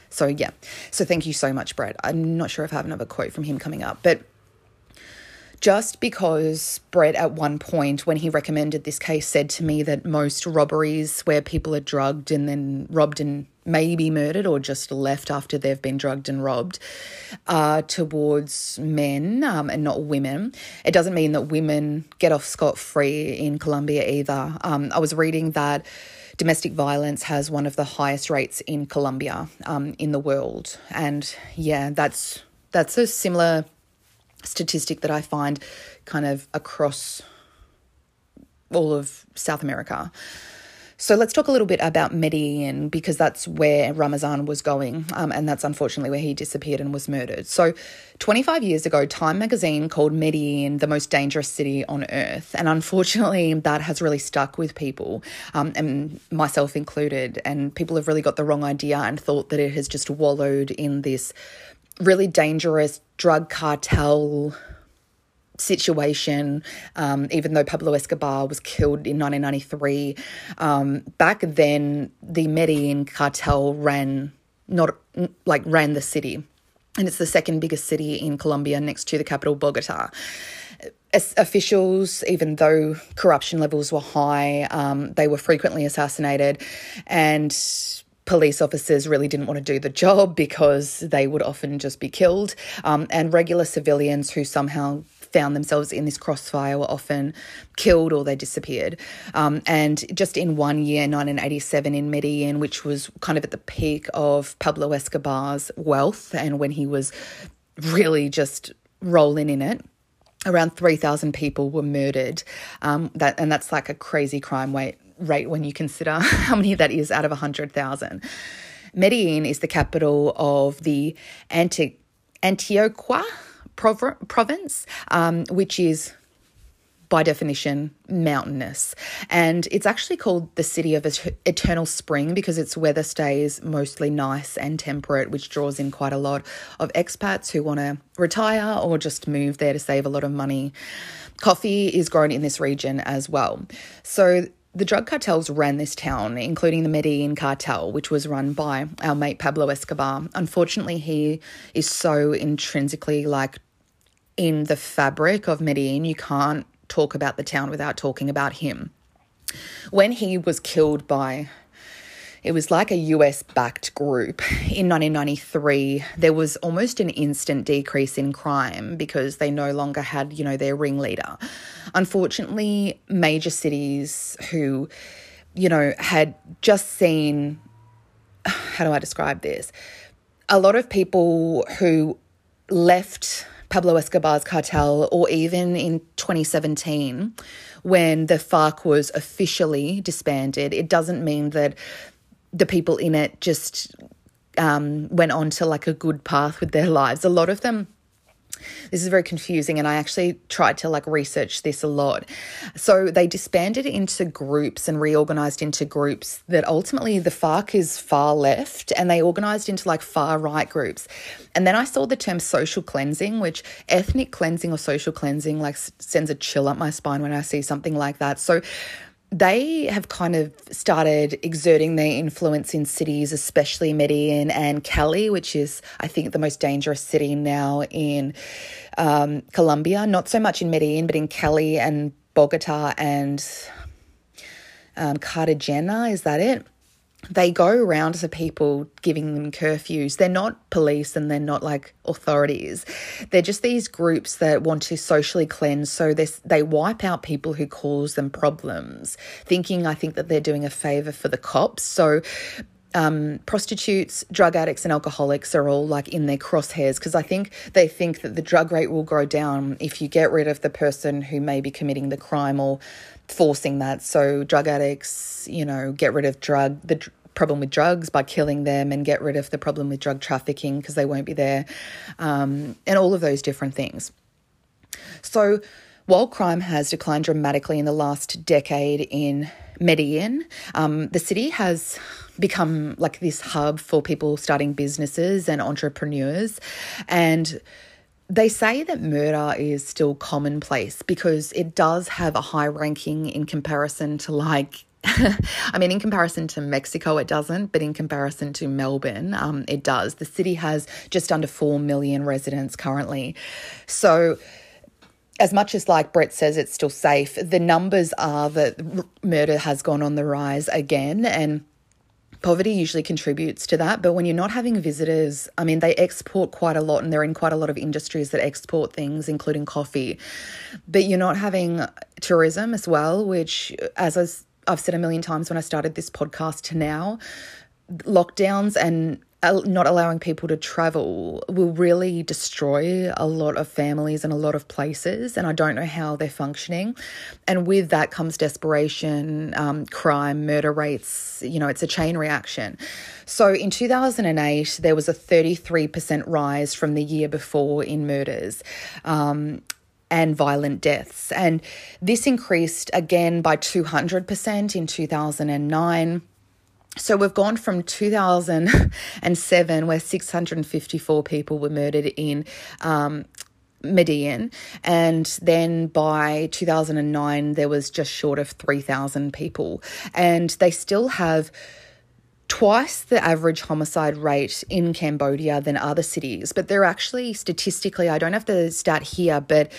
So, yeah. So, thank you so much, Brett. I'm not sure if I have another quote from him coming up, but just because Brett, at one point, when he recommended this case, said to me that most robberies where people are drugged and then robbed and maybe murdered or just left after they've been drugged and robbed are towards men um, and not women. It doesn't mean that women get off scot free in Colombia either. Um, I was reading that domestic violence has one of the highest rates in Colombia um, in the world, and yeah, that's that's a similar statistic that I find kind of across all of South America. So let's talk a little bit about Medellin because that's where Ramazan was going, um, and that's unfortunately where he disappeared and was murdered. So, 25 years ago, Time magazine called Medellin the most dangerous city on earth, and unfortunately, that has really stuck with people, um, and myself included. And people have really got the wrong idea and thought that it has just wallowed in this really dangerous drug cartel situation, um, even though Pablo Escobar was killed in 1993. Um, back then, the Medellin cartel ran not like ran the city, and it's the second biggest city in Colombia next to the capital Bogota. As officials, even though corruption levels were high, um, they were frequently assassinated, and police officers really didn't want to do the job because they would often just be killed. Um, and regular civilians who somehow found themselves in this crossfire were often killed or they disappeared. Um, and just in one year, 1987, in Medellin, which was kind of at the peak of Pablo Escobar's wealth and when he was really just rolling in it, around 3,000 people were murdered. Um, that And that's like a crazy crime rate, rate when you consider how many that is out of 100,000. Medellin is the capital of the Anti- Antioquia prov- province, um, which is by definition mountainous. And it's actually called the city of eternal spring because its weather stays mostly nice and temperate, which draws in quite a lot of expats who want to retire or just move there to save a lot of money. Coffee is grown in this region as well. So the drug cartels ran this town, including the Medellin cartel, which was run by our mate Pablo Escobar. Unfortunately, he is so intrinsically like in the fabric of Medellin. You can't talk about the town without talking about him. When he was killed by it was like a US backed group. In 1993, there was almost an instant decrease in crime because they no longer had, you know, their ringleader. Unfortunately, major cities who, you know, had just seen, how do I describe this? A lot of people who left Pablo Escobar's cartel, or even in 2017 when the FARC was officially disbanded, it doesn't mean that the people in it just um, went on to like a good path with their lives. A lot of them this is very confusing and i actually tried to like research this a lot. So they disbanded into groups and reorganized into groups that ultimately the farc is far left and they organized into like far right groups. And then i saw the term social cleansing which ethnic cleansing or social cleansing like sends a chill up my spine when i see something like that. So they have kind of started exerting their influence in cities, especially Medellin and Cali, which is, I think, the most dangerous city now in um, Colombia. Not so much in Medellin, but in Cali and Bogota and um, Cartagena. Is that it? They go around to people giving them curfews. They're not police and they're not like authorities. They're just these groups that want to socially cleanse. So they wipe out people who cause them problems, thinking, I think, that they're doing a favor for the cops. So um, prostitutes, drug addicts, and alcoholics are all like in their crosshairs because I think they think that the drug rate will go down if you get rid of the person who may be committing the crime or forcing that. So, drug addicts, you know, get rid of drug the dr- problem with drugs by killing them and get rid of the problem with drug trafficking because they won't be there, um, and all of those different things. So, while crime has declined dramatically in the last decade in Medellin, um, the city has become like this hub for people starting businesses and entrepreneurs. And they say that murder is still commonplace because it does have a high ranking in comparison to like I mean, in comparison to Mexico, it doesn't, but in comparison to Melbourne, um, it does. The city has just under 4 million residents currently. So, as much as like Brett says it's still safe, the numbers are that murder has gone on the rise again. And poverty usually contributes to that. But when you're not having visitors, I mean, they export quite a lot and they're in quite a lot of industries that export things, including coffee. But you're not having tourism as well, which, as I've said a million times when I started this podcast to now, lockdowns and not allowing people to travel will really destroy a lot of families and a lot of places. And I don't know how they're functioning. And with that comes desperation, um, crime, murder rates. You know, it's a chain reaction. So in 2008, there was a 33% rise from the year before in murders. Um, and violent deaths. And this increased again by 200% in 2009 so we've gone from 2007, where 654 people were murdered in um, Medellin, and then by 2009, there was just short of 3,000 people. And they still have twice the average homicide rate in Cambodia than other cities, but they're actually statistically, I don't have the stat here, but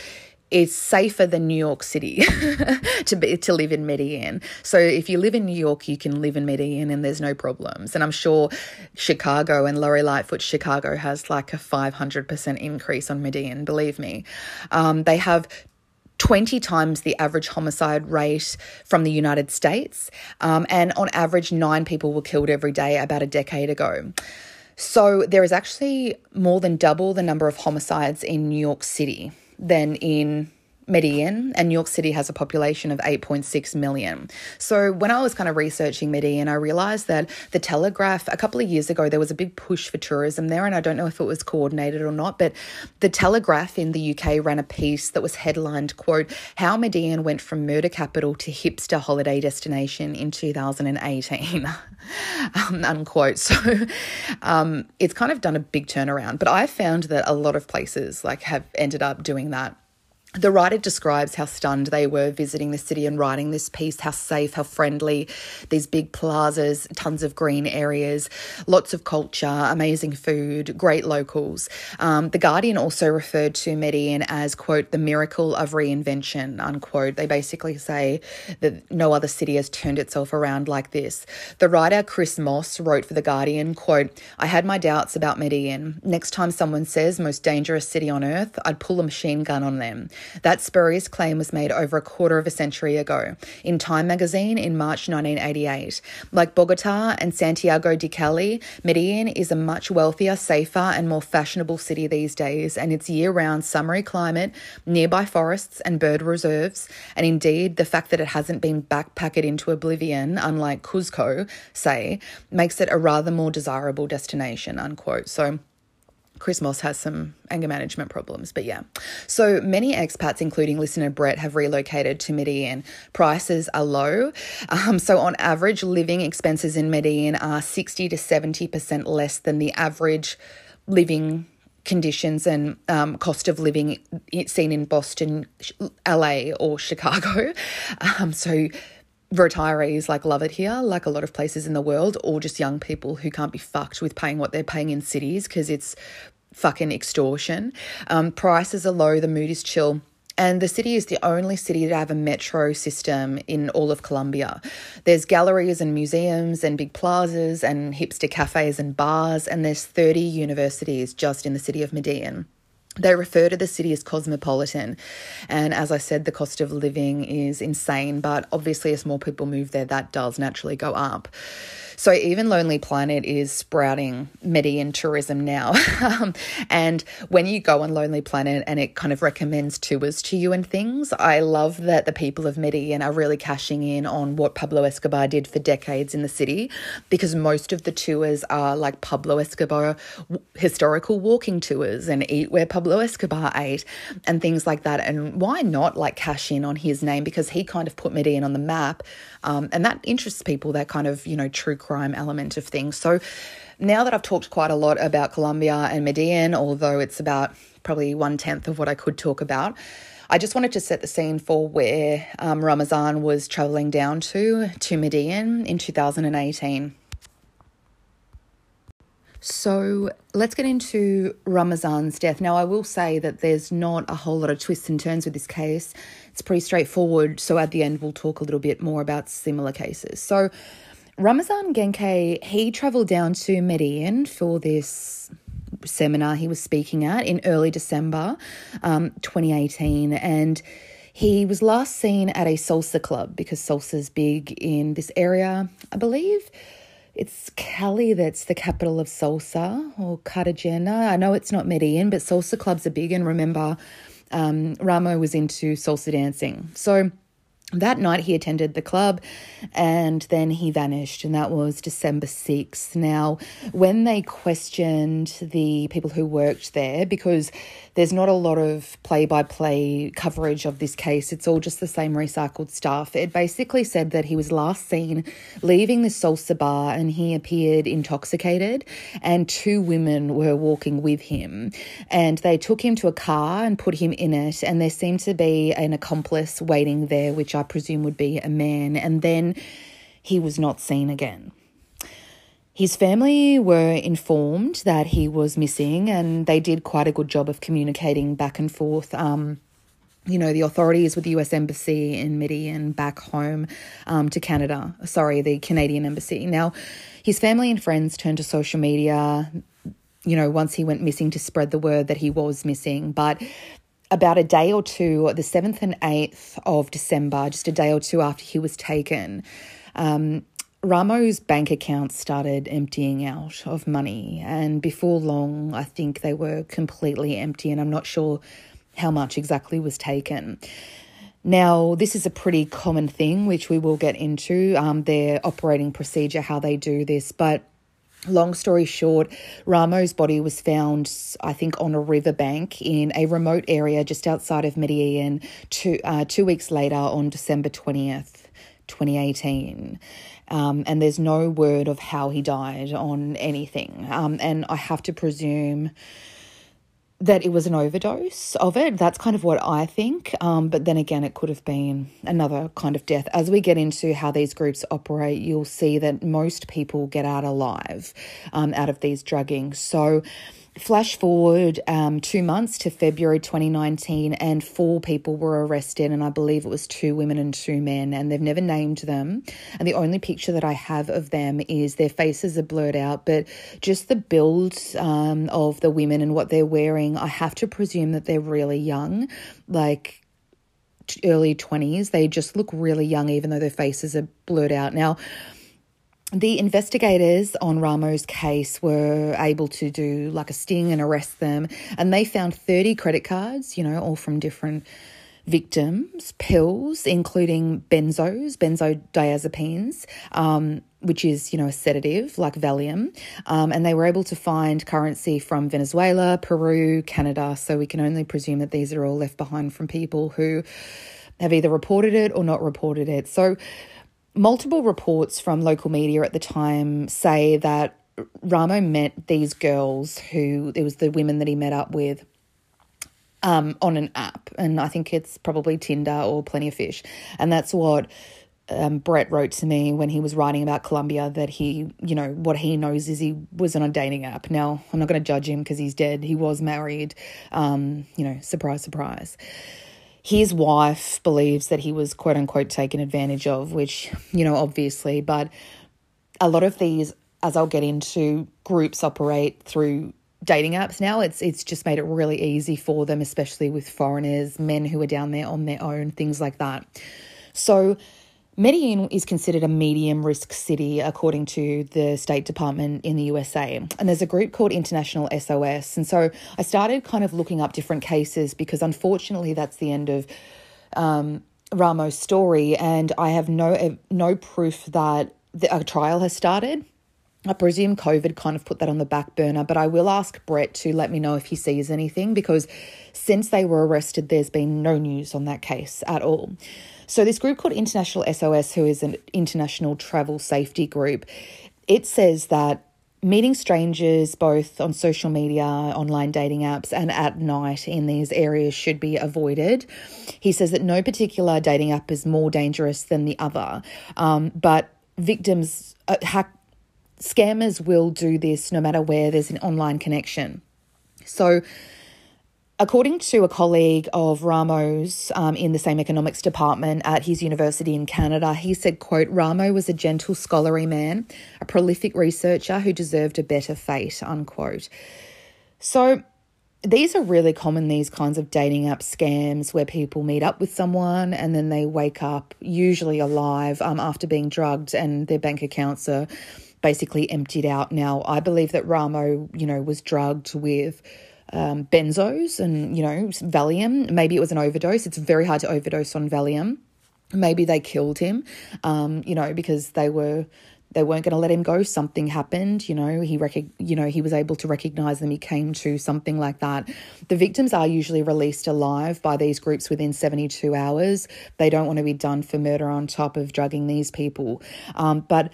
it's safer than New York City to be to live in Medellin. So if you live in New York, you can live in Medellin and there's no problems. And I'm sure Chicago and Lori Lightfoot Chicago has like a 500% increase on Medellin, believe me. Um, they have 20 times the average homicide rate from the United States. Um, and on average, nine people were killed every day about a decade ago. So there is actually more than double the number of homicides in New York City than in Medellin, and New York City has a population of 8.6 million. So, when I was kind of researching Medellin, I realized that the Telegraph, a couple of years ago, there was a big push for tourism there, and I don't know if it was coordinated or not, but the Telegraph in the UK ran a piece that was headlined, quote, How Medellin Went from Murder Capital to Hipster Holiday Destination in 2018, um, unquote. So, um, it's kind of done a big turnaround, but I found that a lot of places like have ended up doing that the writer describes how stunned they were visiting the city and writing this piece, how safe, how friendly, these big plazas, tons of green areas, lots of culture, amazing food, great locals. Um, the Guardian also referred to Medellin as, quote, the miracle of reinvention, unquote. They basically say that no other city has turned itself around like this. The writer Chris Moss wrote for The Guardian, quote, I had my doubts about Medellin. Next time someone says most dangerous city on earth, I'd pull a machine gun on them. That spurious claim was made over a quarter of a century ago in Time magazine in March 1988. Like Bogota and Santiago de Cali, Medellin is a much wealthier, safer, and more fashionable city these days, and its year round summery climate, nearby forests, and bird reserves, and indeed the fact that it hasn't been backpacked into oblivion, unlike Cuzco, say, makes it a rather more desirable destination, unquote. So, Chris Moss has some anger management problems, but yeah. So many expats, including listener Brett, have relocated to Medellin. Prices are low. Um, so, on average, living expenses in Medellin are 60 to 70% less than the average living conditions and um, cost of living seen in Boston, LA, or Chicago. Um, so, retirees like love it here, like a lot of places in the world, or just young people who can't be fucked with paying what they're paying in cities because it's fucking extortion. Um, prices are low, the mood is chill. And the city is the only city to have a metro system in all of Colombia. There's galleries and museums and big plazas and hipster cafes and bars, and there's 30 universities just in the city of Medellin. They refer to the city as cosmopolitan. And as I said, the cost of living is insane, but obviously, as more people move there, that does naturally go up. So even Lonely Planet is sprouting Medellin tourism now. um, and when you go on Lonely Planet and it kind of recommends tours to you and things, I love that the people of Medellin are really cashing in on what Pablo Escobar did for decades in the city because most of the tours are like Pablo Escobar historical walking tours and eat where Pablo Escobar ate and things like that. And why not like cash in on his name because he kind of put Medellin on the map. Um, and that interests people, that kind of, you know, true crime element of things. So now that I've talked quite a lot about Colombia and Medellin, although it's about probably one tenth of what I could talk about, I just wanted to set the scene for where um, Ramazan was traveling down to, to Medellin in 2018. So let's get into Ramazan's death. Now, I will say that there's not a whole lot of twists and turns with this case. It's pretty straightforward. So at the end, we'll talk a little bit more about similar cases. So Ramazan Gencay, he traveled down to Medellin for this seminar he was speaking at in early December um, 2018. And he was last seen at a salsa club because salsa's big in this area, I believe it's Cali that's the capital of salsa or Cartagena. I know it's not Medellin, but salsa clubs are big. And remember, um, Ramo was into salsa dancing. So that night he attended the club and then he vanished and that was december 6th now when they questioned the people who worked there because there's not a lot of play-by-play coverage of this case it's all just the same recycled stuff. It basically said that he was last seen leaving the salsa bar and he appeared intoxicated and two women were walking with him. And they took him to a car and put him in it and there seemed to be an accomplice waiting there which I presume would be a man, and then he was not seen again. His family were informed that he was missing, and they did quite a good job of communicating back and forth um, you know, the authorities with the US Embassy in MIDI and back home um, to Canada. Sorry, the Canadian Embassy. Now, his family and friends turned to social media, you know, once he went missing to spread the word that he was missing. But about a day or two, the 7th and 8th of December, just a day or two after he was taken, um, Ramo's bank account started emptying out of money. And before long, I think they were completely empty. And I'm not sure how much exactly was taken. Now, this is a pretty common thing, which we will get into um, their operating procedure, how they do this. But long story short, Ramo's body was found, I think, on a riverbank in a remote area just outside of Medellin two, uh, two weeks later on December 20th, 2018. Um, and there's no word of how he died on anything. Um, and I have to presume that it was an overdose of it. That's kind of what I think. Um, but then again, it could have been another kind of death. As we get into how these groups operate, you'll see that most people get out alive um, out of these druggings. So Flash forward um, two months to February 2019, and four people were arrested, and I believe it was two women and two men, and they've never named them. And the only picture that I have of them is their faces are blurred out, but just the build um, of the women and what they're wearing, I have to presume that they're really young, like early 20s. They just look really young, even though their faces are blurred out. Now, the investigators on Ramo's case were able to do like a sting and arrest them, and they found 30 credit cards, you know, all from different victims, pills, including benzos, benzodiazepines, um, which is, you know, a sedative like Valium. Um, and they were able to find currency from Venezuela, Peru, Canada. So we can only presume that these are all left behind from people who have either reported it or not reported it. So, multiple reports from local media at the time say that Ramo met these girls who it was the women that he met up with um, on an app, and I think it's probably Tinder or Plenty of Fish, and that's what um, Brett wrote to me when he was writing about Colombia that he, you know, what he knows is he was on a dating app. Now, I'm not going to judge him because he's dead. He was married. Um, you know, surprise, surprise his wife believes that he was quote unquote taken advantage of, which, you know, obviously, but a lot of these, as I'll get into, groups operate through dating apps now. It's it's just made it really easy for them, especially with foreigners, men who are down there on their own, things like that. So Medellin is considered a medium risk city according to the State Department in the USA. And there's a group called International SOS. And so I started kind of looking up different cases because unfortunately that's the end of um, Ramos' story. And I have no, no proof that a trial has started. I presume COVID kind of put that on the back burner, but I will ask Brett to let me know if he sees anything because since they were arrested, there's been no news on that case at all. So, this group called International SOS, who is an international travel safety group, it says that meeting strangers both on social media, online dating apps, and at night in these areas should be avoided. He says that no particular dating app is more dangerous than the other, um, but victims, uh, hack, scammers will do this no matter where there's an online connection. So, According to a colleague of Ramos um, in the same economics department at his university in Canada, he said, quote, Ramo was a gentle scholarly man, a prolific researcher who deserved a better fate, unquote. So these are really common, these kinds of dating app scams where people meet up with someone and then they wake up, usually alive, um, after being drugged and their bank accounts are basically emptied out. Now, I believe that Ramo, you know, was drugged with um, benzos and, you know, Valium. Maybe it was an overdose. It's very hard to overdose on Valium. Maybe they killed him, um, you know, because they were they weren't going to let him go. Something happened, you know. He rec- you know he was able to recognize them. He came to something like that. The victims are usually released alive by these groups within seventy two hours. They don't want to be done for murder on top of drugging these people. Um, but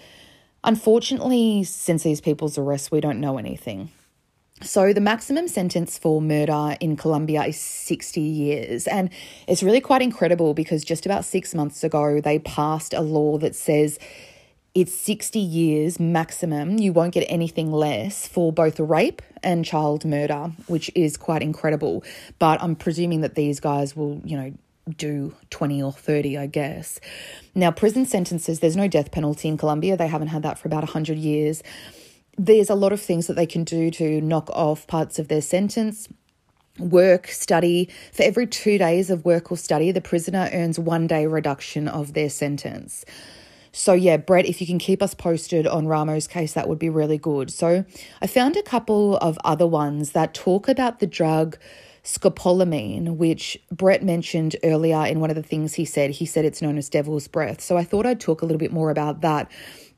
unfortunately, since these people's arrest, we don't know anything. So, the maximum sentence for murder in Colombia is 60 years. And it's really quite incredible because just about six months ago, they passed a law that says it's 60 years maximum. You won't get anything less for both rape and child murder, which is quite incredible. But I'm presuming that these guys will, you know, do 20 or 30, I guess. Now, prison sentences, there's no death penalty in Colombia. They haven't had that for about 100 years. There's a lot of things that they can do to knock off parts of their sentence work, study. For every two days of work or study, the prisoner earns one day reduction of their sentence. So, yeah, Brett, if you can keep us posted on Ramo's case, that would be really good. So, I found a couple of other ones that talk about the drug scopolamine, which Brett mentioned earlier in one of the things he said. He said it's known as devil's breath. So, I thought I'd talk a little bit more about that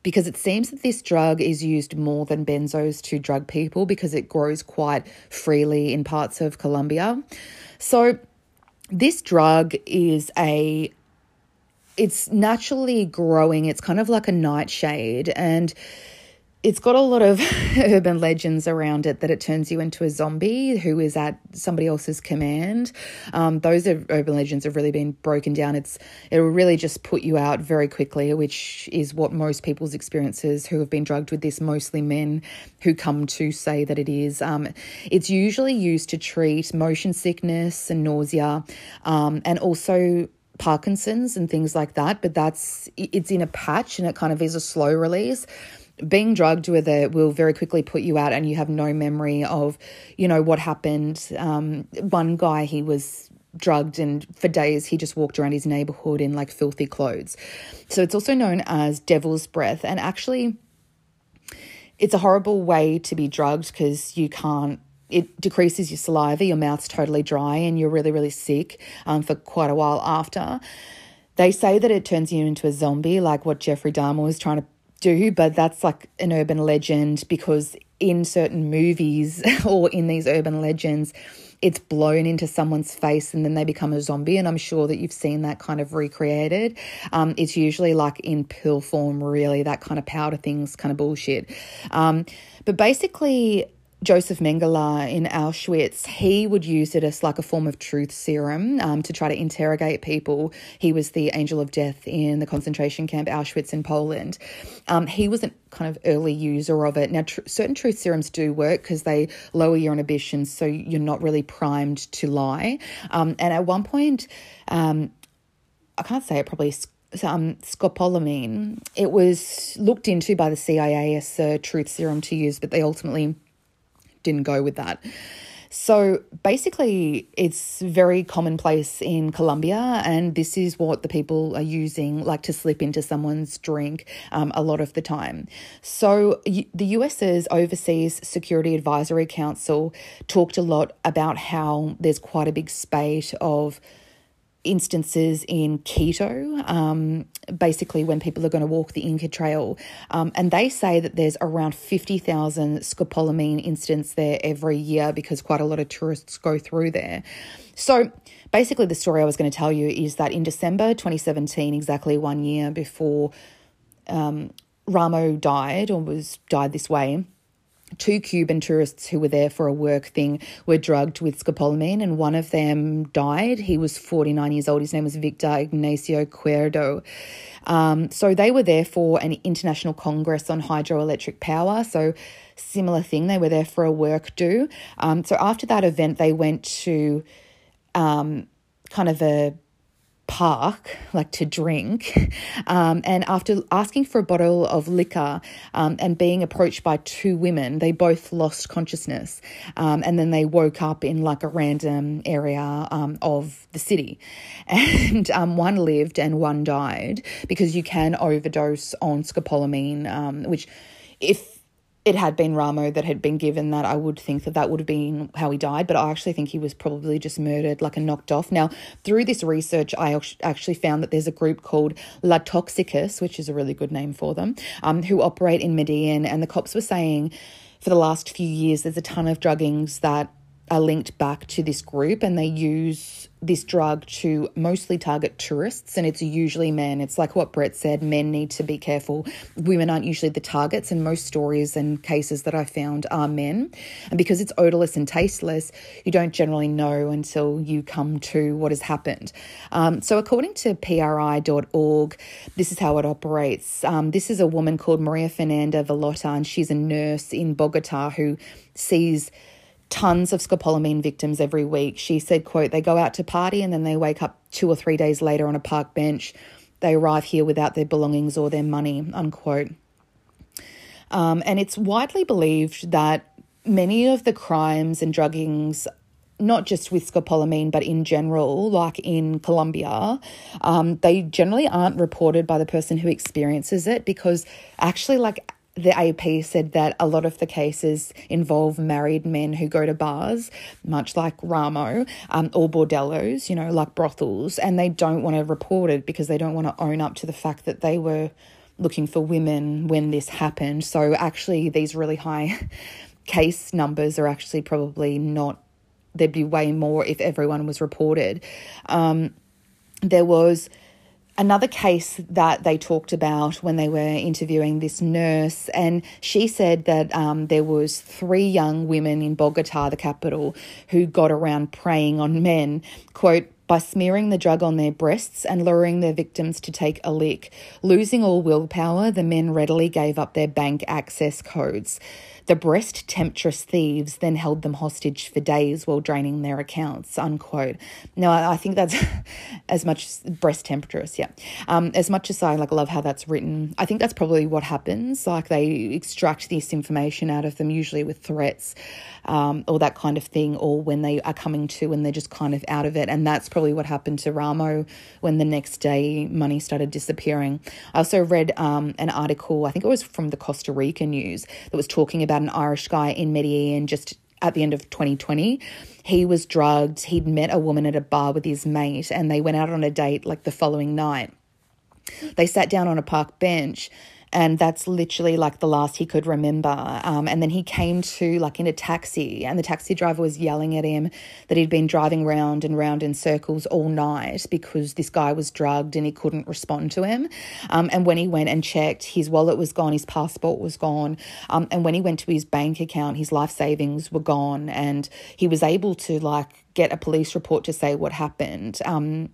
because it seems that this drug is used more than benzos to drug people because it grows quite freely in parts of Colombia. So, this drug is a it's naturally growing. It's kind of like a nightshade and it's got a lot of urban legends around it that it turns you into a zombie who is at somebody else's command. Um, those are, urban legends have really been broken down. It's it'll really just put you out very quickly, which is what most people's experiences who have been drugged with this, mostly men who come to say that it is. Um, it's usually used to treat motion sickness and nausea, um, and also Parkinson's and things like that, but that's it's in a patch and it kind of is a slow release. Being drugged with it will very quickly put you out, and you have no memory of, you know, what happened. Um, one guy, he was drugged, and for days he just walked around his neighborhood in like filthy clothes. So it's also known as devil's breath, and actually, it's a horrible way to be drugged because you can't it decreases your saliva, your mouth's totally dry, and you're really, really sick um, for quite a while after. They say that it turns you into a zombie, like what Jeffrey Dahmer was trying to do, but that's like an urban legend because in certain movies or in these urban legends, it's blown into someone's face and then they become a zombie. And I'm sure that you've seen that kind of recreated. Um, it's usually like in pill form, really, that kind of powder things, kind of bullshit. Um, but basically, Josef Mengele in Auschwitz, he would use it as like a form of truth serum um, to try to interrogate people. He was the angel of death in the concentration camp Auschwitz in Poland. Um, he was a kind of early user of it. Now, tr- certain truth serums do work because they lower your inhibitions, so you're not really primed to lie. Um, and at one point, um, I can't say it probably um, scopolamine. It was looked into by the CIA as a truth serum to use, but they ultimately didn't go with that. So basically, it's very commonplace in Colombia, and this is what the people are using, like to slip into someone's drink um, a lot of the time. So, the US's Overseas Security Advisory Council talked a lot about how there's quite a big spate of instances in Quito, um, basically when people are going to walk the Inca Trail. Um, and they say that there's around 50,000 scopolamine incidents there every year because quite a lot of tourists go through there. So basically, the story I was going to tell you is that in December 2017, exactly one year before um, Ramo died or was died this way, two Cuban tourists who were there for a work thing were drugged with scopolamine, and one of them died. He was 49 years old. His name was Victor Ignacio Cuerdo. Um, so they were there for an international congress on hydroelectric power. So similar thing. They were there for a work do. Um, so after that event, they went to um, kind of a park, like to drink. Um, and after asking for a bottle of liquor um, and being approached by two women, they both lost consciousness. Um, and then they woke up in like a random area um, of the city. And um, one lived and one died because you can overdose on scopolamine, um, which if it had been Ramo that had been given that, I would think that that would have been how he died. But I actually think he was probably just murdered, like a knocked off. Now, through this research, I actually found that there's a group called La Toxicus, which is a really good name for them, um, who operate in Medellin. And the cops were saying for the last few years, there's a ton of druggings that are linked back to this group and they use this drug to mostly target tourists and it's usually men. It's like what Brett said men need to be careful. Women aren't usually the targets, and most stories and cases that I found are men. And because it's odorless and tasteless, you don't generally know until you come to what has happened. Um, so, according to PRI.org, this is how it operates. Um, this is a woman called Maria Fernanda Velota, and she's a nurse in Bogota who sees tons of scopolamine victims every week. She said, quote, they go out to party and then they wake up two or three days later on a park bench. They arrive here without their belongings or their money, unquote. Um, and it's widely believed that many of the crimes and druggings not just with scopolamine, but in general, like in Colombia, um, they generally aren't reported by the person who experiences it because actually, like the AP said that a lot of the cases involve married men who go to bars, much like Ramo, um, or bordellos, you know, like brothels, and they don't want to report it because they don't want to own up to the fact that they were looking for women when this happened. So actually, these really high case numbers are actually probably not, there'd be way more if everyone was reported. Um, there was another case that they talked about when they were interviewing this nurse and she said that um, there was three young women in bogota the capital who got around preying on men quote by smearing the drug on their breasts and luring their victims to take a lick. Losing all willpower, the men readily gave up their bank access codes. The breast temptress thieves then held them hostage for days while draining their accounts, unquote. Now, I think that's as much breast temptress, yeah. Um, as much as I like love how that's written, I think that's probably what happens. Like they extract this information out of them, usually with threats um, or that kind of thing, or when they are coming to and they're just kind of out of it. And that's probably what happened to Ramo when the next day money started disappearing. I also read um, an article, I think it was from the Costa Rica news, that was talking about an Irish guy in Medellin just at the end of 2020. He was drugged. He'd met a woman at a bar with his mate, and they went out on a date like the following night. They sat down on a park bench and that's literally like the last he could remember. Um, and then he came to like in a taxi, and the taxi driver was yelling at him that he'd been driving round and round in circles all night because this guy was drugged and he couldn't respond to him. Um, and when he went and checked, his wallet was gone, his passport was gone, um, and when he went to his bank account, his life savings were gone, and he was able to like get a police report to say what happened. Um,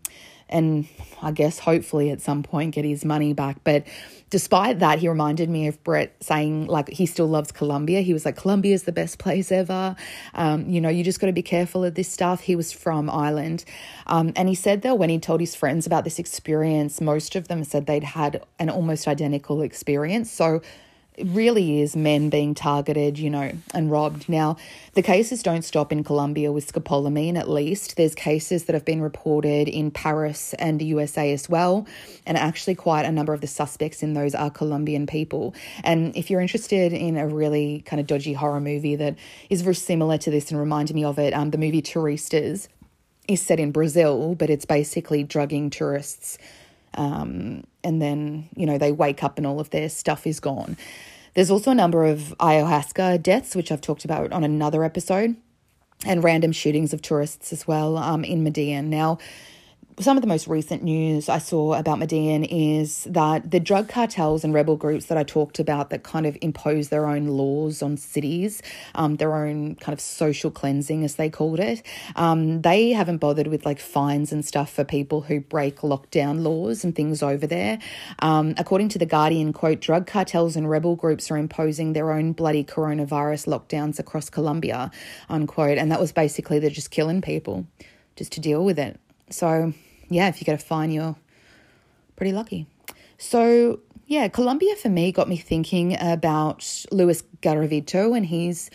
and I guess hopefully at some point get his money back. But despite that, he reminded me of Brett saying like he still loves Colombia. He was like, Colombia is the best place ever. Um, you know, you just got to be careful of this stuff. He was from Ireland. Um, and he said that when he told his friends about this experience, most of them said they'd had an almost identical experience. So really is men being targeted, you know, and robbed. Now, the cases don't stop in Colombia with scopolamine, at least. There's cases that have been reported in Paris and the USA as well. And actually, quite a number of the suspects in those are Colombian people. And if you're interested in a really kind of dodgy horror movie that is very similar to this and reminded me of it, um, the movie Turistas is set in Brazil, but it's basically drugging tourists um, and then, you know, they wake up and all of their stuff is gone. There's also a number of ayahuasca deaths, which I've talked about on another episode, and random shootings of tourists as well um, in Medellin. Now, some of the most recent news I saw about Medellin is that the drug cartels and rebel groups that I talked about that kind of impose their own laws on cities, um, their own kind of social cleansing, as they called it, um, they haven't bothered with like fines and stuff for people who break lockdown laws and things over there. Um, according to The Guardian, quote, drug cartels and rebel groups are imposing their own bloody coronavirus lockdowns across Colombia, unquote. And that was basically they're just killing people just to deal with it. So, yeah, if you get a fine, you're pretty lucky. So, yeah, Colombia for me got me thinking about Luis Garavito, and he's,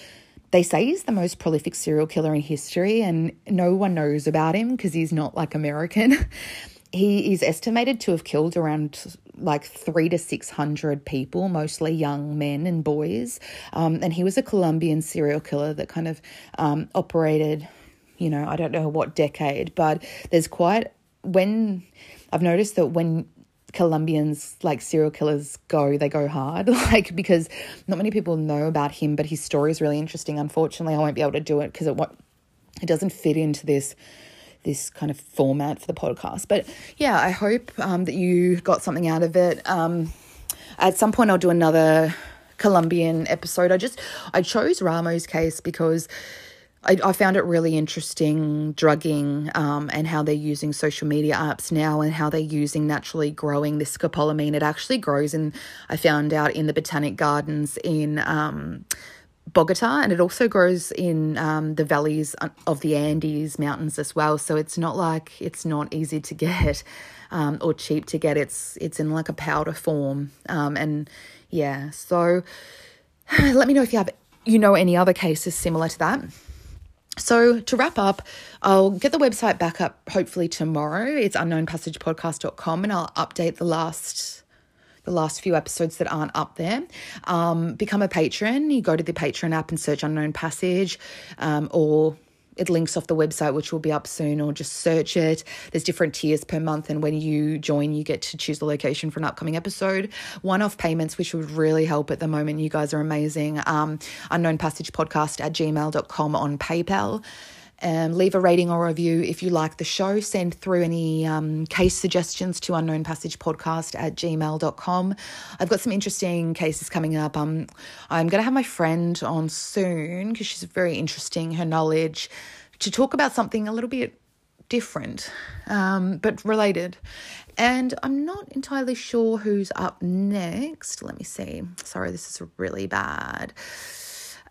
they say he's the most prolific serial killer in history, and no one knows about him because he's not like American. he is estimated to have killed around like three to 600 people, mostly young men and boys. Um, and he was a Colombian serial killer that kind of um, operated you know, I don't know what decade, but there's quite when I've noticed that when Colombians like serial killers go, they go hard. Like because not many people know about him, but his story is really interesting. Unfortunately, I won't be able to do it because it won't it doesn't fit into this this kind of format for the podcast. But yeah, I hope um, that you got something out of it. Um, at some point, I'll do another Colombian episode. I just I chose Ramos' case because I, I found it really interesting drugging um, and how they're using social media apps now and how they're using naturally growing this scopolamine. It actually grows in I found out in the botanic gardens in um, Bogota, and it also grows in um, the valleys of the Andes mountains as well. So it's not like it's not easy to get um, or cheap to get. It's it's in like a powder form, um, and yeah. So let me know if you have you know any other cases similar to that. So to wrap up, I'll get the website back up hopefully tomorrow. It's unknownpassagepodcast.com and I'll update the last the last few episodes that aren't up there. Um, become a patron. You go to the Patreon app and search Unknown Passage, um, or it links off the website, which will be up soon, or just search it. There's different tiers per month, and when you join, you get to choose the location for an upcoming episode. One off payments, which would really help at the moment. You guys are amazing. Um, unknown passage podcast at gmail.com on PayPal. Um, leave a rating or review if you like the show. Send through any um, case suggestions to unknownpassagepodcast at gmail.com. I've got some interesting cases coming up. Um, I'm going to have my friend on soon because she's very interesting, her knowledge, to talk about something a little bit different um, but related. And I'm not entirely sure who's up next. Let me see. Sorry, this is really bad.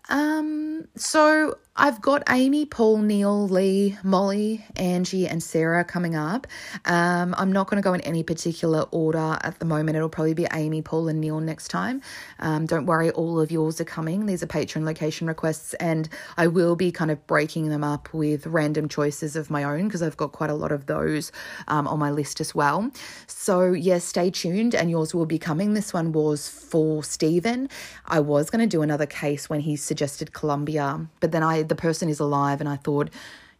Um, so I've got Amy, Paul, Neil, Lee, Molly, Angie, and Sarah coming up. Um, I'm not going to go in any particular order at the moment. It'll probably be Amy, Paul, and Neil next time. Um, don't worry, all of yours are coming. These are patron location requests, and I will be kind of breaking them up with random choices of my own because I've got quite a lot of those um, on my list as well. So, yes, yeah, stay tuned, and yours will be coming. This one was for Stephen. I was going to do another case when he suggested Colombia, but then I the person is alive, and I thought,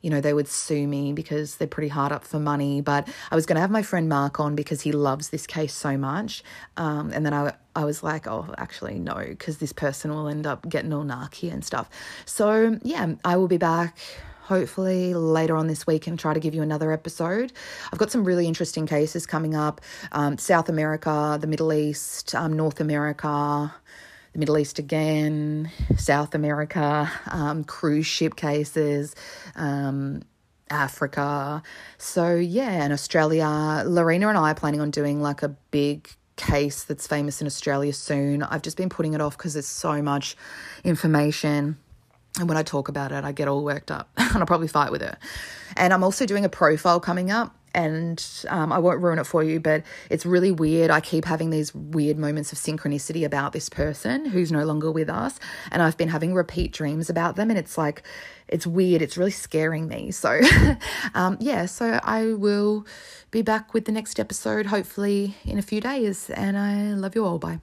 you know, they would sue me because they're pretty hard up for money. But I was going to have my friend Mark on because he loves this case so much. Um, and then I, I was like, oh, actually, no, because this person will end up getting all narky and stuff. So, yeah, I will be back hopefully later on this week and try to give you another episode. I've got some really interesting cases coming up um, South America, the Middle East, um, North America the Middle East again, South America, um, cruise ship cases, um, Africa. So, yeah, and Australia. Lorena and I are planning on doing like a big case that's famous in Australia soon. I've just been putting it off because there's so much information. And when I talk about it, I get all worked up and I'll probably fight with her. And I'm also doing a profile coming up and um, I won't ruin it for you, but it's really weird. I keep having these weird moments of synchronicity about this person who's no longer with us, and I've been having repeat dreams about them, and it's like, it's weird. It's really scaring me. So, um, yeah, so I will be back with the next episode hopefully in a few days, and I love you all. Bye.